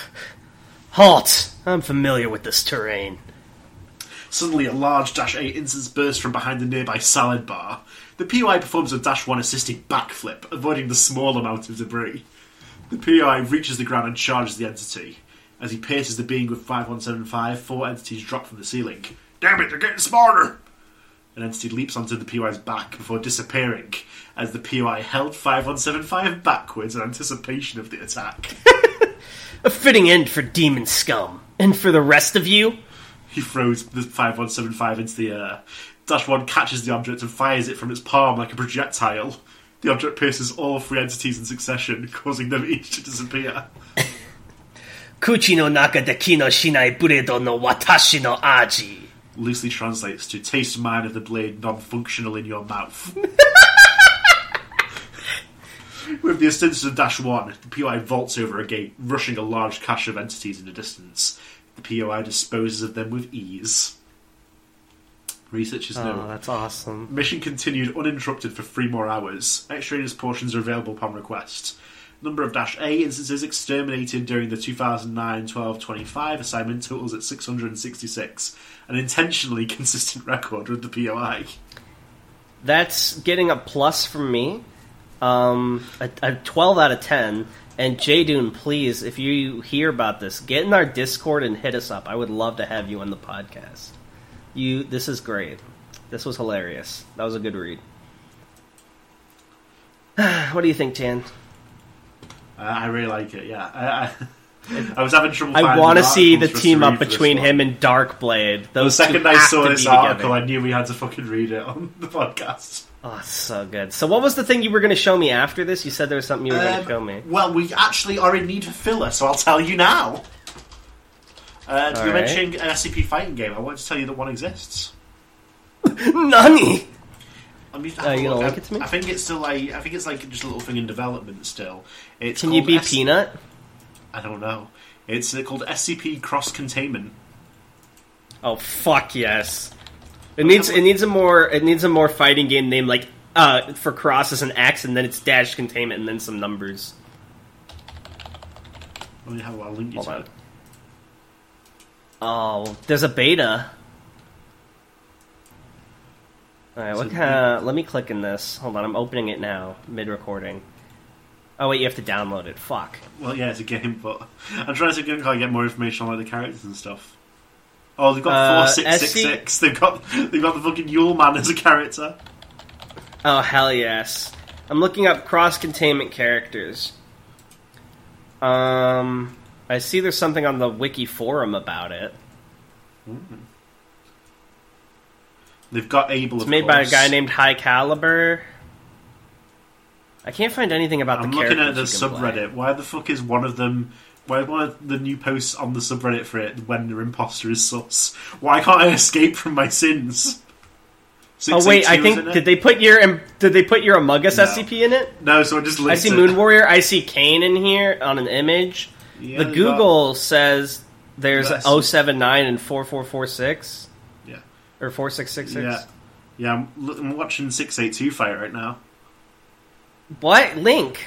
Halt! I'm familiar with this terrain. Suddenly, a large Dash A instance bursts from behind the nearby salad bar. The POI performs a Dash 1 assisted backflip, avoiding the small amount of debris. The POI reaches the ground and charges the entity. As he pierces the being with 5175, four entities drop from the ceiling. Damn it, they're getting smarter. An entity leaps onto the POI's back before disappearing as the POI held 5175 backwards in anticipation of the attack. [laughs] A fitting end for demon scum. And for the rest of you, He throws the 5175 into the air. Dash 1 catches the object and fires it from its palm like a projectile. The object pierces all three entities in succession, causing them each to disappear. Kuchi no naka de kino shinai buredo no watashi no aji. Loosely translates to taste mine of the blade non functional in your mouth. [laughs] With the assistance of Dash 1, the POI vaults over a gate, rushing a large cache of entities in the distance. The POI disposes of them with ease. Researchers Oh, know. that's awesome. Mission continued uninterrupted for three more hours. Extraneous portions are available upon request. Number of Dash A instances exterminated during the 2009 12 25 assignment totals at 666, an intentionally [laughs] consistent record with the POI. That's getting a plus from me. Um, a, a 12 out of 10. And J. Dune, please, if you hear about this, get in our Discord and hit us up. I would love to have you on the podcast. You, this is great. This was hilarious. That was a good read. [sighs] what do you think, Tan? Uh, I really like it, yeah. I, I, [laughs] I was having trouble I want to see the articles for us to team up between him and Darkblade. The Those second I saw this article, together. I knew we had to fucking read it on [laughs] the podcast. Oh, so good. So, what was the thing you were going to show me after this? You said there was something you were going Um, to show me. Well, we actually are in need of filler, so I'll tell you now. Uh, you're right. mentioning an SCP fighting game. I want to tell you that one exists. [laughs] Nani! I mean, Uh, you gonna look, link it to me? I think it's still like I think it's like just a little thing in development still. It's Can you be S- Peanut? I don't know. It's uh, called SCP Cross Containment. Oh fuck yes! It needs it needs a more it needs a more fighting game name like uh for cross is an X and then it's dash containment and then some numbers. Let me have link you Hold to. Oh, there's a beta. All right, what So kind of? Let me click in this. Hold on, I'm opening it now, mid recording. Oh wait, you have to download it. Fuck. Well, yeah, it's a game, but I'm trying to get, get more information on like the characters and stuff. Oh, they've got Uh, four six six six. [laughs] They've got they've got the fucking Yule Man as a character. Oh hell yes! I'm looking up cross containment characters. Um, I see there's something on the wiki forum about it. They've got Able. It's made by a guy named High Caliber. I can't find anything about the. I'm the looking at the can play. subreddit. Why the fuck is one of them? Why one of the new posts on the subreddit for it when their imposter is sus? Why can't I escape from my sins? Oh wait, I think did they put your did they put your Among Us No. SCP in it? No, so I just I see it. Moon Warrior. I see Kane in here on an image. Yeah, the Google says there's Yes. 079 and 4446 yeah, or 4666. yeah, yeah. I'm, I'm watching six eight two fight right now. What link?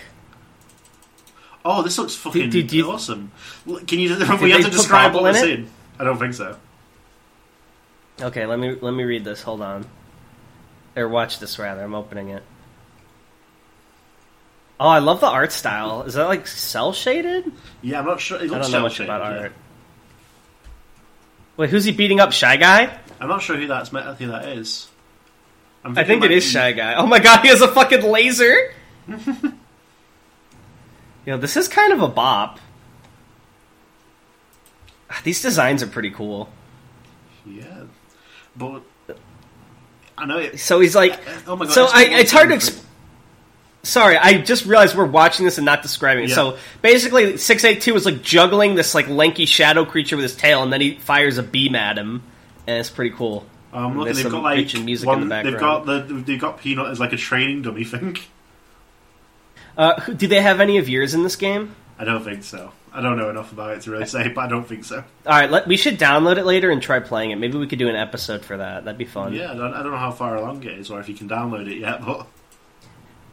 Oh, this looks fucking did you- awesome. Can you? [laughs] we have to describe what in we're it? seeing. I don't think so. Okay, let me let me read this. Hold on. Or watch this rather. I'm opening it. Oh, I love the art style. Is that like cell shaded? Yeah, I'm not sure. It I don't know much about yeah. art. Wait, who's he beating up? Shy Guy? I'm not sure who that's. Who that is. I'm think thinking it is be- Shy Guy. Oh my god, he has a fucking laser! [laughs] you know, this is kind of a bop. [sighs] These designs are pretty cool. Yeah, but I know it. So he's like, Oh my god! so it's I, it's hard to. Exp- Sorry, I just realized we're watching this and not describing it. Yeah. So basically, six eight two is like juggling this like lanky shadow creature with his tail, and then he fires a beam at him, and it's pretty cool. Um, look, There's they've got like music one, in the They've got the they've got Peanut as like a training dummy thing. Uh, who- do they have any of yours in this game? I don't think so. I don't know enough about it to really say, but I don't think so. All right, let, we should download it later and try playing it. Maybe we could do an episode for that. That'd be fun. Yeah, I don't, I don't know how far along it is, or if you can download it yet. [laughs] But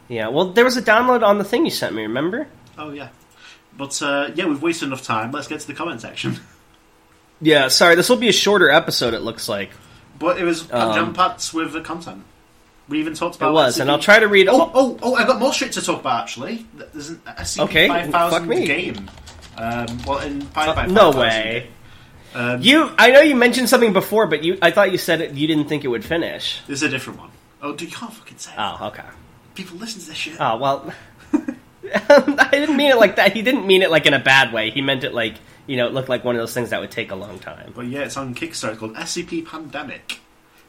Yeah, well, there was a download on the thing you sent me. Remember? oh yeah, but uh, yeah, we've wasted enough time. Let's get to the comment section. [laughs] Yeah. Sorry, this will be a shorter episode. It looks like But it was Um, jam packed with the content. We even talked about it was, and I'll try to read. Oh, all oh, oh! I got more shit to talk about actually. There's an SCP Okay, five thousand game. Um, well, in five by Uh, no 5000 way. Um, You, I know you mentioned something before, but you, I thought you said it, you didn't think it would finish. This is a different one. Oh, dude, you can't fucking say. it. Oh, okay. People listen to this shit. Oh well, [laughs] [laughs] I didn't mean it like that. He didn't mean it like in a bad way. He meant it like you know, it looked like one of those things that would take a long time. But yeah, it's on Kickstarter called SCP Pandemic.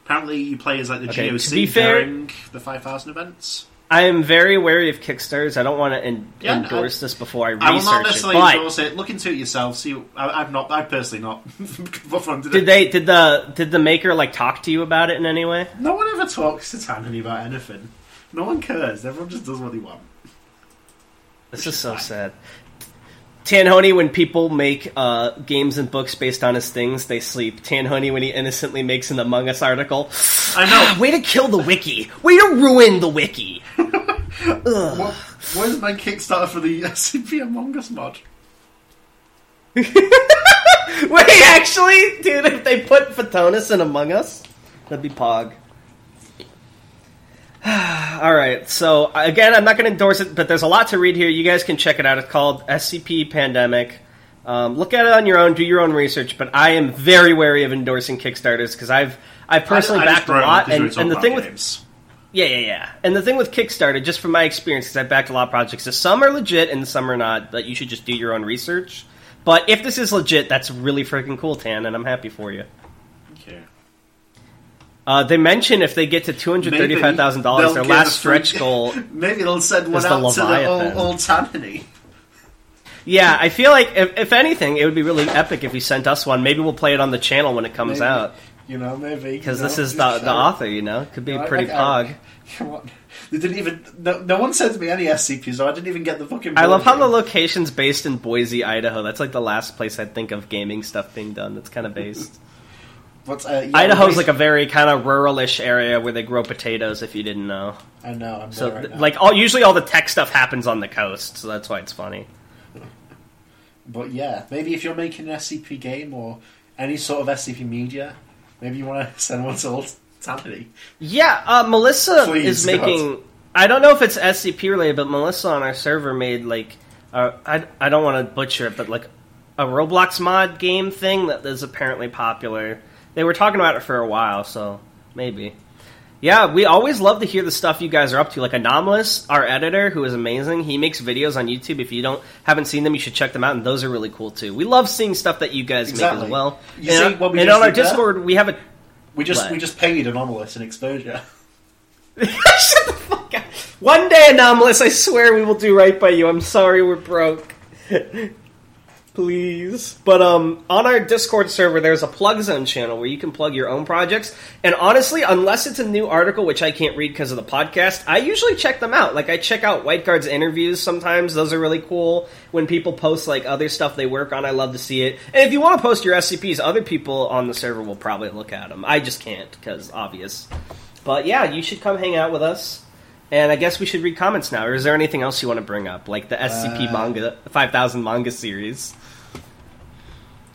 Apparently, you play as like the Okay, to GOC fair- during the 5000 events. I am very wary of Kickstarters. I don't want to en- Yeah, endorse this before I research I will not research it. But endorse it. Look into it yourself. See, I, I've not. I've personally not. [laughs] funded did it. they? Did the? Did the maker like talk to you about it in any way? No one ever talks to Tannen about anything. No one cares. Everyone just does what they want. This is is so sad. Tanhoney, when people make uh, games and books based on his things, they sleep. Tanhoney, when he innocently makes an Among Us article, I know. [sighs] way to kill the wiki. Way to ruin the wiki. [laughs] What, where's my Kickstarter for the SCP Among Us mod? [laughs] Wait, actually, dude, if they put Photonus in Among Us, that'd be Pog. [sighs] All right, so again, I'm not going to endorse it, but there's a lot to read here. You guys can check it out. It's called SCP Pandemic. Um, look at it on your own, do your own research. But I am very wary of endorsing Kickstarters because I've I've personally I- I backed a brought it up lot, and, and the thing with yeah, yeah, yeah. And the thing with Kickstarter, just from my experience, because I've backed a lot of projects, is some are legit and some are not. But you should just do your own research. But if this is legit, that's really freaking cool, Tan, and I'm happy for you. Uh, they mention if they get to two hundred thirty-five thousand dollars, their last a stretch goal. [laughs] Maybe they'll send one is the out to the old, old Tammany. Yeah, I feel like if, if anything, it would be really epic if he sent us one. Maybe we'll play it on the channel when it comes Maybe. out You know, maybe because you know, this is the the author. You know, could be know, pretty I- pog. I- [laughs] Come on. They didn't even. No, no one sent me any SCPs, so I didn't even get the fucking. I love how the location's based in Boise, Idaho. That's like the last place I'd think of gaming stuff being done. That's kind of based. But, uh, yeah, Idaho's like a very kind of ruralish area where they grow potatoes. If you didn't know, I know. I'm so right like all usually all the tech stuff happens on the coast, so that's why it's funny. But yeah, maybe if you're making an SCP game or any sort of SCP media, maybe you want to [laughs] send one to old Tammany. Yeah, uh, Melissa Please, is making. I don't know if it's SCP related, but Melissa on our server made like uh, I I don't want to butcher it, but like a Roblox mod game thing that is apparently popular. They were talking about it for a while, so maybe. Yeah, we always love to hear the stuff you guys are up to. Like Anomalous, our editor, who is amazing, he makes videos on YouTube. If you don't haven't seen them, you should check them out, and those are really cool too. We love seeing stuff that you guys make as well. You and see what we and on our? Discord, we have a We just What? we just paid Anomalous an exposure. [laughs] [laughs] Shut the fuck up. One day, Anomalous, I swear we will do right by you. I'm sorry we're broke. [laughs] Please. But um on our Discord server there's a plug zone channel where you can plug your own projects. And honestly, unless it's a new article which I can't read because of the podcast, I usually check them out. Like I check out White Guard's interviews sometimes. Those are really cool. When people post like other stuff they work on, I love to see it. And if you want to post your SCPs, other people on the server will probably look at them. I just can't because obvious. But yeah, you should come hang out with us. And I guess we should read comments now. Or is there anything else you want to bring up, like the SCP Uh, manga, five thousand manga series,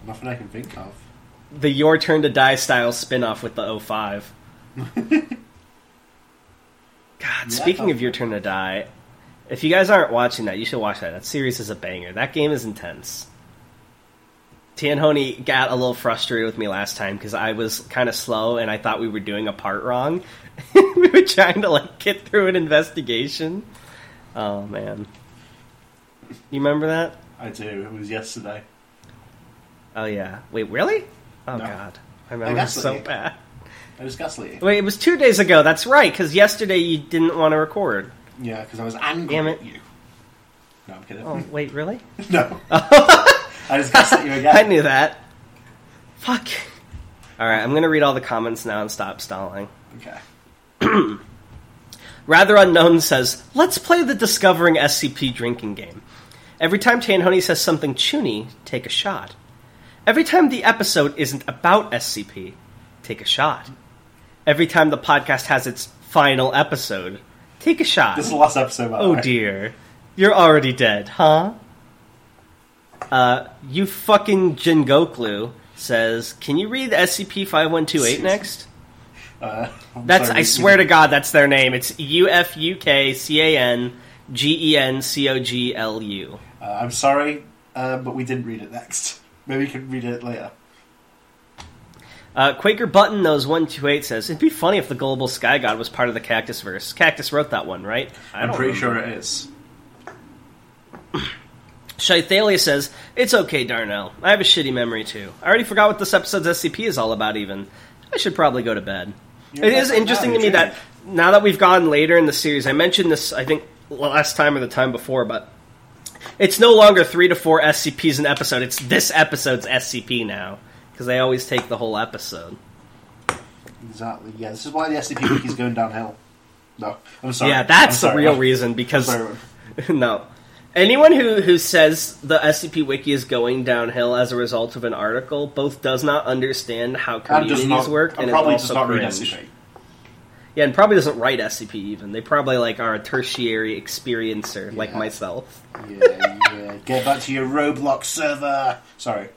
Nothing I can think of. the Your Turn to Die style spin-off with the 05. [laughs] God, speaking of Your Turn to Die, if you guys aren't watching that, you should watch that. That series is a banger. That game is intense. Tanhoney got a little frustrated with me last time because I was kind of slow and I thought we were doing a part wrong. [laughs] we were trying to like get through an investigation. Oh man, you remember that? I do. It was yesterday. Oh yeah. Wait, really? Oh No. god, I remember I it so bad. I was gaslighting. Wait, it was two days ago. That's right, because yesterday you didn't want to record. Yeah, because I was angry Damn it. at you. No, I'm kidding. Oh wait, really? [laughs] No. [laughs] I just gaslit you again. I knew that. Fuck. All right, I'm gonna read all the comments now and stop stalling. Okay. [clears throat] Rather Unknown says, Let's play the Discovering SCP drinking game. Every time Tanhoney says something chuuni, take a shot. Every time the episode isn't about SCP, take a shot. Every time the podcast has its final episode, take a shot. This is the last episode, by Oh way. dear. You're already dead, huh? Uh, you fucking Gencoglu says, Can you read SCP 5128 [laughs] next? Uh, That's sorry, I swear to God, that's their name. It's U F U K C A N G E N C O G L U. Uh, I'm sorry, uh, but we didn't read it next. [laughs] Maybe we can read it later. Uh, Quaker Button knows one two eight says it'd be funny if the gullible sky god was part of the Cactus verse. Cactus wrote that one, right? I I'm pretty remember. sure it is. [clears throat] Shythalia says, It's okay, Darnell. I have a shitty memory too. I already forgot what this episode's SCP is all about, even. I should probably go to bed. You're it is interesting to me that now that we've gone later in the series, I mentioned this, I think, last time or the time before, but it's no longer three to four SCPs an episode. It's this episode's SCP now. Because they always take the whole episode. Exactly. Yeah, this is why the SCP wiki's going downhill. No, I'm sorry. Yeah, that's I'm the real reason, because. [laughs] No. Anyone who, who says the SCP Wiki is going downhill as a result of an article both does not understand how communities not, work, and and probably is does not read. SCP. Yeah, and probably doesn't write SCP even. They probably like are a tertiary experiencer like Yeah. myself. Yeah, yeah. Get back to your Roblox server. Sorry.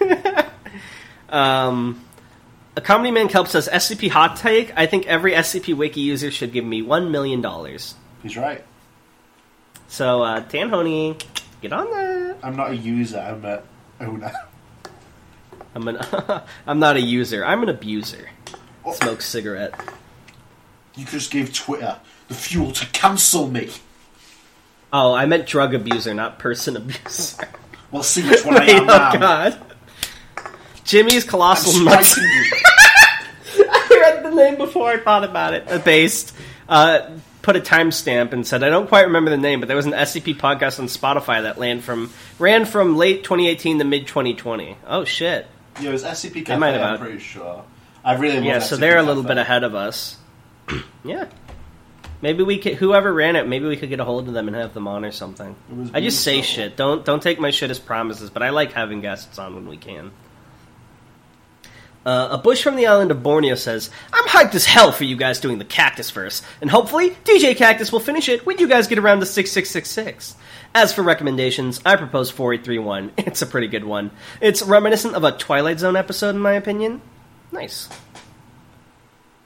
[laughs] Um, a comedy man kelp says SCP hot take. I think every SCP Wiki user should give me one million dollars. He's right. So uh, Tanhoney, get on that. I'm not a user. I'm a owner. I'm an [laughs] I'm not a user. I'm an abuser. Smoke cigarette. You just gave Twitter the fuel to cancel me. Oh, I meant drug abuser, not person abuser. Well, see which one I [laughs] Wait, am oh now. god. Jimmy's I'm colossal nuts. striking you. [laughs] I read the name before I thought about it. Uh, Based uh, put a timestamp and said I don't quite remember the name, but there was an SCP podcast on Spotify that ran from ran from late 2018 to mid 2020. Oh shit! Yeah, it was SCP Cafe, might have I'm pretty sure. I really Yeah, so they're a little bit ahead of us. [clears throat] yeah, maybe we could. Whoever ran it, maybe we could get a hold of them and have them on or something. I just say beautiful. shit. Don't don't take my shit as promises, but I like having guests on when we can. Uh, a bush from the island of Borneo says, I'm hyped as hell for you guys doing the Cactus verse, and hopefully DJ Cactus will finish it when you guys get around to 6666. As for recommendations, I propose 4831. [laughs] It's a pretty good one. It's reminiscent of a Twilight Zone episode, in my opinion. Nice.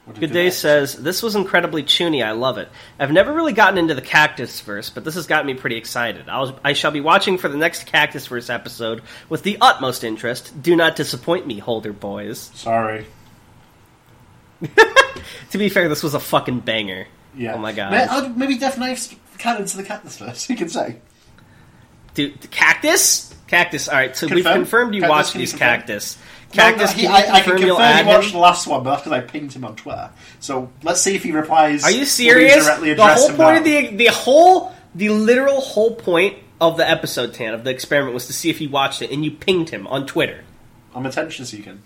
What Good Day says, This was incredibly chuuni. I love it. I've never really gotten into the Cactus verse, but this has got me pretty excited. I'll, I shall be watching for the next Cactus verse episode with the utmost interest. Do not disappoint me, Holder boys. Sorry. [laughs] To be fair, this was a fucking banger. Yeah. Oh my god. Maybe Death Knife's canon to the Cactus verse. [laughs] You can say. Dude, the Cactus? Cactus. Alright, so we've confirmed you Cactus, watched can these confirm? Cactus. No, Cactus, no, he- can I, I can confirm you'll confirm add he watched him? the last one, but that's because I pinged him on Twitter. So let's see if he replies. Are you serious? The whole point of the the whole the literal whole point of the episode, Tan, of the experiment was to see if he watched it, and you pinged him on Twitter. I'm attention seeking.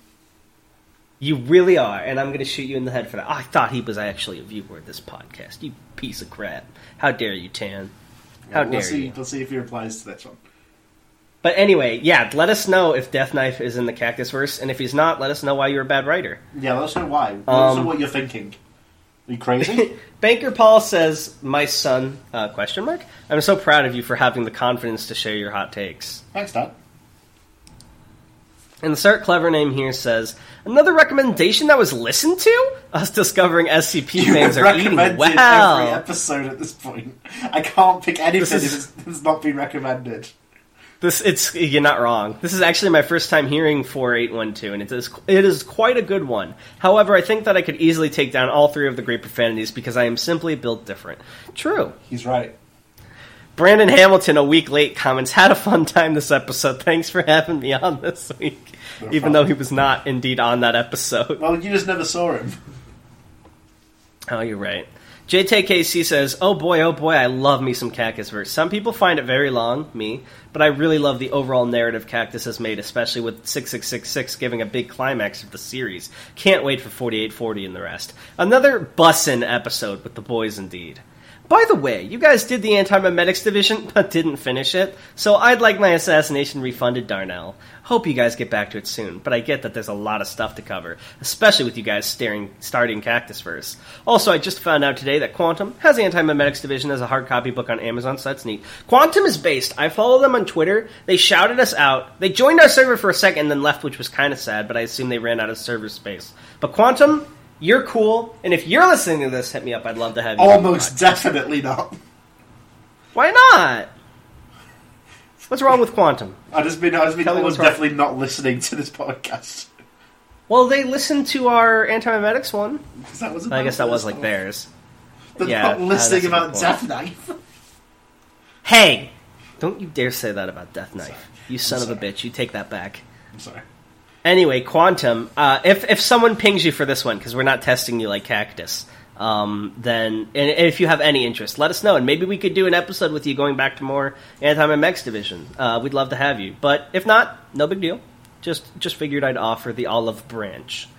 You really are, and I'm going to shoot you in the head for that. I thought he was actually a viewer of this podcast. You piece of crap! How dare you, Tan? How Well, dare let's see. you? Let's see if he replies to this one. But anyway, yeah, let us know if Death Knife is in the Cactus verse, and if he's not, let us know why you're a bad writer. Yeah, let us know why. Let us know Um, what you're thinking. Are you crazy? [laughs] Banker Paul says, "My son?" Uh, question mark. I'm so proud of you for having the confidence to share your hot takes. Thanks, Dad. And the Start Clever name here says, another recommendation that was listened to? Us discovering SCP fans are eating recommended every well. episode at this point. I can't pick anything This is- that has not been recommended. This it's you're not wrong. This is actually my first time hearing 4812 and it is it is quite a good one. However, I think that I could easily take down all three of the great profanities because I am simply built different. True. He's right. Brandon Hamilton, a week late, comments, had a fun time this episode. Thanks for having me on this week. Even though he was not indeed on that episode. Well, you just never saw him. Oh, you're right. JTKC says, "Oh boy, oh boy, I love me some Cactus verse. Some people find it very long, me, but I really love the overall narrative Cactus has made, especially with 6666 giving a big climax of the series. Can't wait for 4840 and the rest. Another bussin' episode with the boys, indeed." By the way, you guys did the Anti-Memetics division, [laughs] but didn't finish it, so I'd like my assassination refunded, Darnell. Hope you guys get back to it soon, but I get that there's a lot of stuff to cover, especially with you guys staring, starting Cactus Verse. Also, I just found out today that qntm has Anti-Memetics division as a hard copy book on Amazon, so that's neat. qntm is based. I follow them on Twitter. They shouted us out. They joined our server for a second and then left, which was kind of sad, but I assume they ran out of server space. But qntm, you're cool, and if you're listening to this, hit me up. I'd love to have you. Almost definitely not. Why not? What's wrong with qntm? I just mean I just mean Tell me almost what's wrong. definitely not listening to this podcast. Well, they listened to our antimemetics one. that was I guess that was like theirs. They're Yeah, not uh, listening a about Death. Knife. Hey, don't you dare say that about Death Knife. You son of a bitch. You take that back. I'm sorry. Anyway, qntm. Uh, if if someone pings you for this one, because we're not testing you like Cactus, um, then and if you have any interest, let us know, and maybe we could do an episode with you going back to more anti-Memetics division. Uh, we'd love to have you, but if not, no big deal. Just just figured I'd offer the olive branch.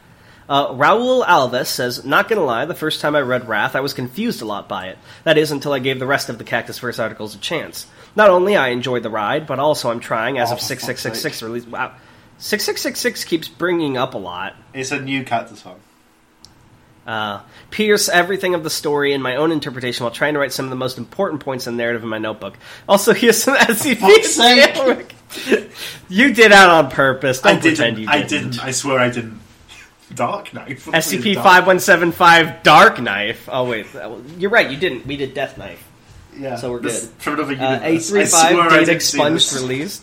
Uh, Raul Alves says, "Not gonna lie, the first time I read Wrath, I was confused a lot by it. That is until I gave the rest of the Cactus Verse articles a chance. Not only I enjoyed the ride, but also I'm trying as Oh, of for six six six fuck's six release. Wow, six six six six keeps bringing up a lot. It's a new Cactus song. Uh, pierce everything of the story in my own interpretation while trying to write some of the most important points in the narrative in my notebook. Also, here's some [laughs] SCP. fuck's sake. Rick. you did that on purpose. Don't I pretend didn't. you I didn't. didn't. I swear I didn't. Dark Knife. [laughs] SCP five one seven five Dark Knife. Oh wait, you're right. You didn't. We did Death Knife. Yeah, so we're this- good. From another Uh. A three five data didn't expunged released.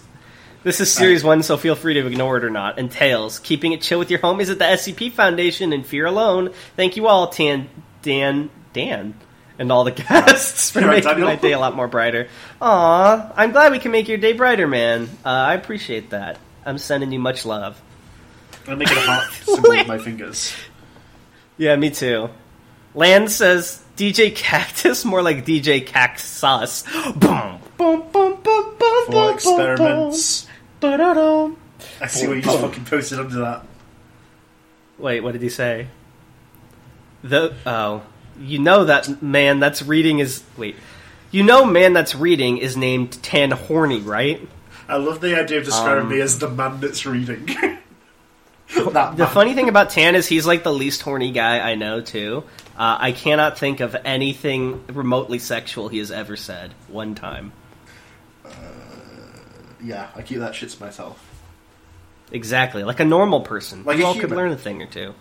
This is series one, so feel free to ignore it or not. And Tails, keeping it chill with your homies at the SCP Foundation and Fear Alone. Thank you all, Tan, Dan, Dan, and all the [laughs] guests for making my day a lot more brighter. Aw, I'm glad we can make your day brighter, man. Uh, I appreciate that. I'm sending you much love. I'm making a heart [laughs] symbol with my fingers. Yeah, me too. Land says DJ Cactus, [laughs] more like DJ Cactus. [gasps] Boom, boom, boom, boom, boom, For boom, experiments. boom, ba-da-dum. I see what you just fucking posted under that. Wait, what did he say? The oh, you know that man that's reading is wait. You know, man that's reading is named Tan Horny, right? I love the idea of describing Um, me as the man that's reading. [laughs] [laughs] that The man. funny thing about Tan is he's like the least horny guy I know too. Uh, I cannot think of anything remotely sexual he has ever said one time. Yeah, I keep that shit to myself. Exactly, like a normal person. Like a all could learn a thing or two.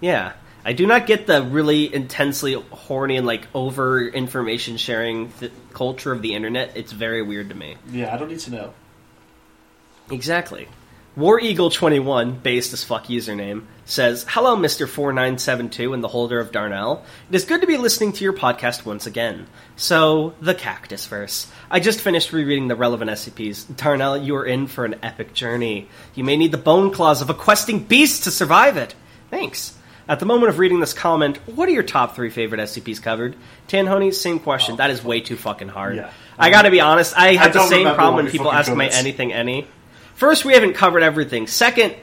Yeah, I do not get the really intensely horny and like over information sharing th- culture of the internet. It's very weird to me. Yeah, I don't need to know. Exactly. War Eagle 21, based as fuck username, says, Hello, Mr. 4972 and the holder of Darnell. It is good to be listening to your podcast once again. So, the Cactus Verse. I just finished rereading the relevant SCPs. Darnell, you are in for an epic journey. You may need the bone claws of a questing beast to survive it. Thanks. At the moment of reading this comment, what are your top three favorite SCPs covered? Tanhoney, same question. that is way too fucking hard. Yeah. I gotta be honest, I have the same problem when people ask covered. anything any. First, we haven't covered everything. Second,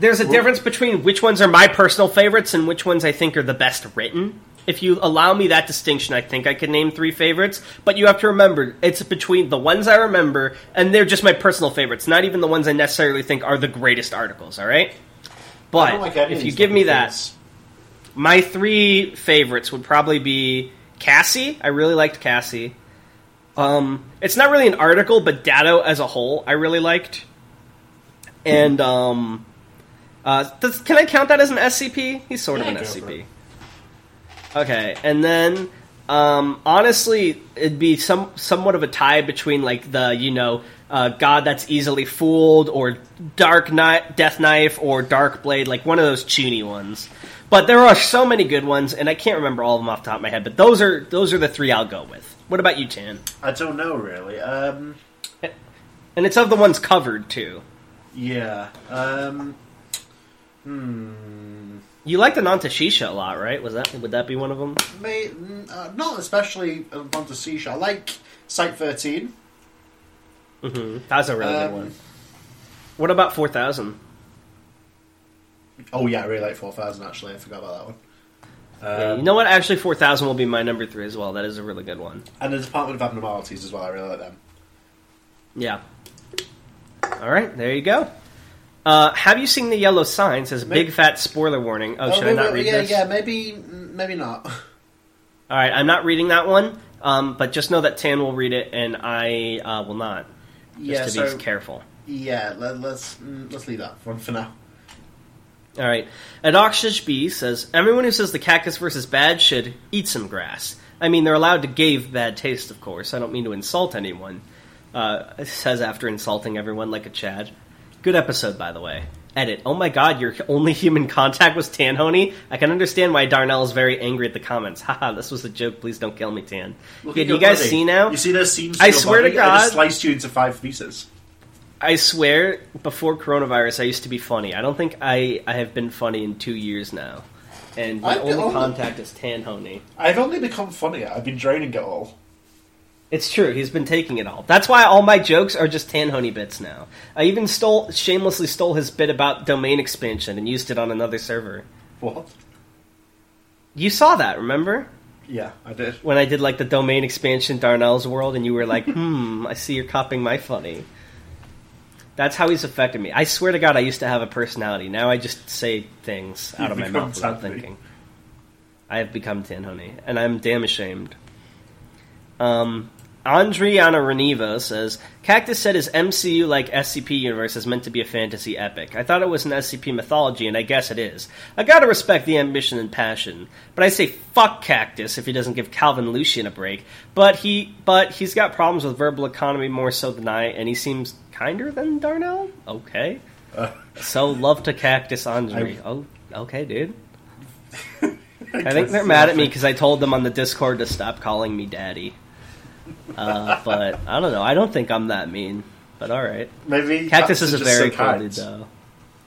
there's a difference between which ones are my personal favorites and which ones I think are the best written. If you allow me that distinction, I think I could name three favorites. But you have to remember, it's between the ones I remember and they're just my personal favorites, not even the ones I necessarily think are the greatest articles. All right. But like if you give me fucking that, my three favorites would probably be Cassie. I really liked Cassie. Um, it's not really an article, but Datto as a whole, I really liked. And um, uh, does, can I count that as an SCP? He's sort Yeah, of an SCP. Okay, and then um, honestly, it'd be some somewhat of a tie between like the you know uh, God that's easily fooled or Dark Knight, Death Knife or Dark Blade, like one of those chuuni ones. But there are so many good ones, and I can't remember all of them off the top of my head. But those are those are the three I'll go with. What about you, Tan? I don't know really. Um, And it's of the ones covered too. yeah. Um, hmm. You like the Nantashisha a lot, right? Was that would that be one of them? May, uh, not especially the seashore. I like Site 13. Mm-hmm. That's a really Um, good one. What about four thousand? Oh yeah, I really like 4000 actually. I forgot about that one. Yeah, Um, you know what? Actually, four thousand will be my number three as well. That is a really good one. And the Department of Abnormalities as well. I really like them. Yeah. All right, there you go. Uh, have you seen the yellow sign? Says May- big fat spoiler warning. Oh, should I not wait, read yeah, this? yeah, maybe, maybe not. All right, I'm not reading that one. Um, but just know that Tan will read it, and I uh, will not. Just yeah, to so be careful. yeah, let, let's mm, let's leave that one for now. All right. Adoxish B says everyone who says the cactus versus bad should eat some grass. I mean, they're allowed to give bad taste, of course. I don't mean to insult anyone. Uh, says after insulting everyone like a Chad. Good episode, by the way. Edit. Oh my god, your only human contact was Tanhoney? I can understand why Darnell is very angry at the comments. [laughs] Haha, this was a joke. Please don't kill me, Tan. Look yeah, do you guys body. see now? You see those seams? I swear to God. I just sliced you into five pieces. I swear, before coronavirus, I used to be funny. I don't think I, I have been funny in two years now. And my I've only only- contact is Tanhoney. I've only become funnier. I've been draining it all. It's true. He's been taking it all. That's why all my jokes are just Tanhoney bits now. I even stole, shamelessly stole his bit about domain expansion and used it on another server. What? You saw that, remember? Yeah, I did. When I did like the domain expansion Darnell's world, and you were like, [laughs] "Hmm, I see you're copying my funny." That's how he's affected me. I swear to God, I used to have a personality. Now I just say things out You've of my mouth without Tanhoney. thinking. I have become Tanhoney, and I'm damn ashamed. Um, Andriana Reniva says Cactus said his MCU like SCP universe is meant to be a fantasy epic. I thought it was an SCP mythology, and I guess it is. I gotta respect the ambition and passion, but I say fuck Cactus if he doesn't give Calvin Lucian a break. But he, but he's got problems with verbal economy more so than I, and he seems kinder than Darnell. Okay, Uh, so love to Cactus Andre. I- Oh, okay, dude. [laughs] I think they're mad at me because I told them on the Discord to stop calling me daddy. Uh, [laughs] but I don't know. I don't think I'm that mean. But all right. Maybe Cactus is a very so cool kind. dude, though.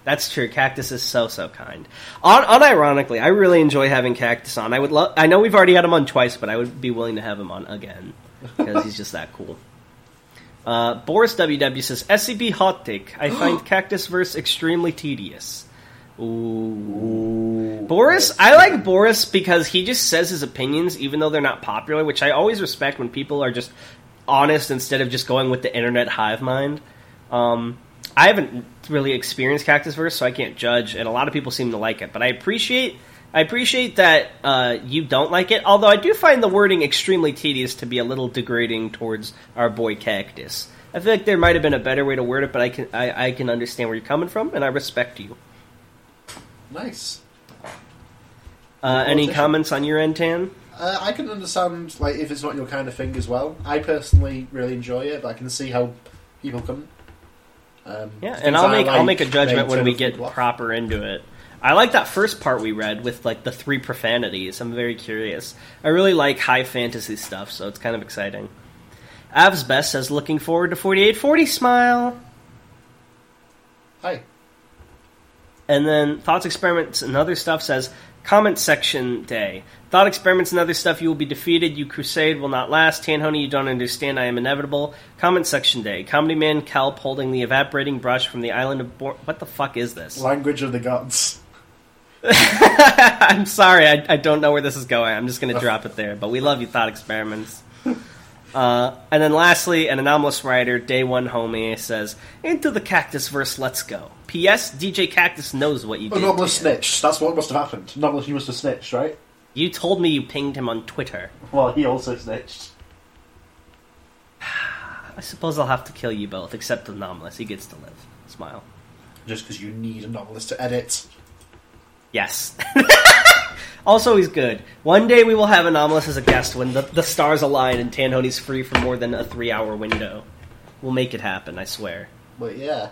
That's true. Cactus is so so kind. Un- unironically, I really enjoy having Cactus on. I would love. I know we've already had him on twice, but I would be willing to have him on again because he's [laughs] just that cool. Uh, Boris WW says SCP hot take. I [gasps] find Cactus verse extremely tedious. Ooh. Boris, I like Boris because he just says his opinions even though they're not popular, which I always respect when people are just honest instead of just going with the internet hive mind. Um, I haven't really experienced Cactus Verse, so I can't judge, and a lot of people seem to like it. But I appreciate I appreciate that uh, you don't like it, although I do find the wording extremely tedious to be a little degrading towards our boy Cactus. I feel like there might have been a better way to word it, but I can I, I can understand where you're coming from, and I respect you. Nice. Uh, any comments on your end, Tan? Uh, I can understand like if it's not your kind of thing as well. I personally really enjoy it, but I can see how people couldn't. Um, Yeah, and I'll make I'll make a judgment when we get proper into it. I like that first part we read with like the three profanities. I'm very curious. I really like high fantasy stuff, so it's kind of exciting. Avs Best says looking forward to 4840 smile. Hi. And then Thoughts Experiments and other stuff says comment section day. Thought experiments and other stuff you will be defeated. You crusade will not last. Tanhoney, you don't understand. I am inevitable. Comment section day. Comedy man Kelp holding the evaporating brush from the island of Bor- What the fuck is this? Language of the gods. [laughs] I'm sorry, I, I don't know where this is going. I'm just going to drop it there. But we love you, Thought Experiments. [laughs] Uh, and then lastly, an anomalous writer, Day One Homie, says, Into the Cactus verse, let's go. P.S. DJ Cactus knows what you did. Anomalous snitch. That's what must have happened. Anomalous, you must have snitched, right? You told me you pinged him on Twitter. Well, he also snitched. [sighs] I suppose I'll have to kill you both, except Anomalous. He gets to live. Smile. Just because you need Anomalous to edit. Yes. [laughs] also, he's good. One day we will have Anomalous as a guest when the, the stars align and Tanhoney's free for more than a three hour window. We'll make it happen, I swear. But yeah.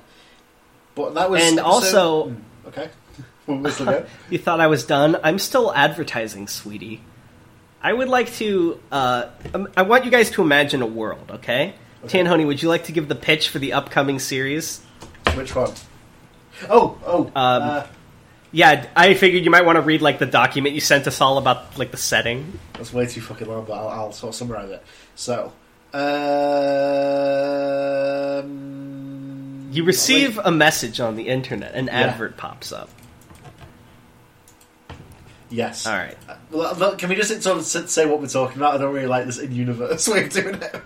But that was. And episode- also- Hmm, Okay. [laughs] What was the go? [laughs] You thought I was done? I'm still advertising, sweetie. I would like to. Uh, um, I want you guys to imagine a world, okay? Okay. Tanhoney, would you like to give the pitch for the upcoming series? Which one? Oh, oh. Um, uh, Yeah, I figured you might want to read like the document you sent us all about like the setting. that's way too fucking long, but I'll, I'll sort of summarize it. So, um, You receive a message on the internet, an advert pops up. Yes. All right. Uh, well, look, Can we just sort of say what we're talking about? I don't really like this in-universe [laughs] way of doing it.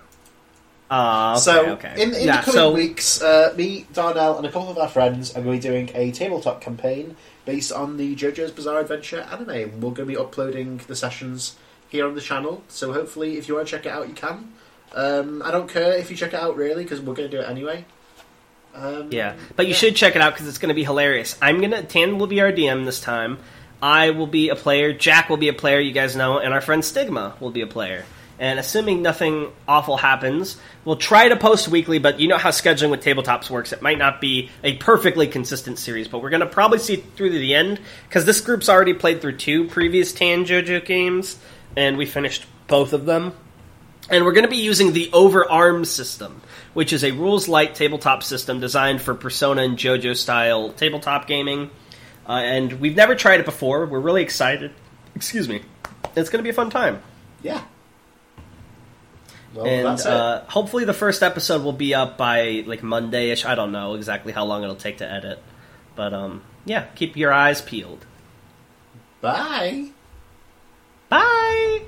Uh, okay, so, okay. in, in yeah, the coming so weeks, uh, me, Darnell, and a couple of our friends are going to be doing a tabletop campaign based on the JoJo's Bizarre Adventure anime. And We're going to be uploading the sessions here on the channel, so hopefully, if you want to check it out, you can. Um, I don't care if you check it out, really, because we're going to do it anyway. Um, yeah, but you yeah. should check it out because it's going to be hilarious. I'm gonna Tan will be our DM this time. I will be a player. Jack will be a player. You guys know, and our friend Stigma will be a player. And assuming nothing awful happens, we'll try to post weekly, but you know how scheduling with tabletops works. It might not be a perfectly consistent series, but we're going to probably see through to the end because this group's already played through two previous Tan JoJo games, and we finished both of them. And we're going to be using the Over Arms system, which is a rules light tabletop system designed for Persona and JoJo style tabletop gaming. Uh, and we've never tried it before. We're really excited. Excuse me. It's going to be a fun time. Yeah. Well, and uh, hopefully the first episode will be up by like Monday ish. I don't know exactly how long it'll take to edit, but um, yeah, keep your eyes peeled. Bye. Bye.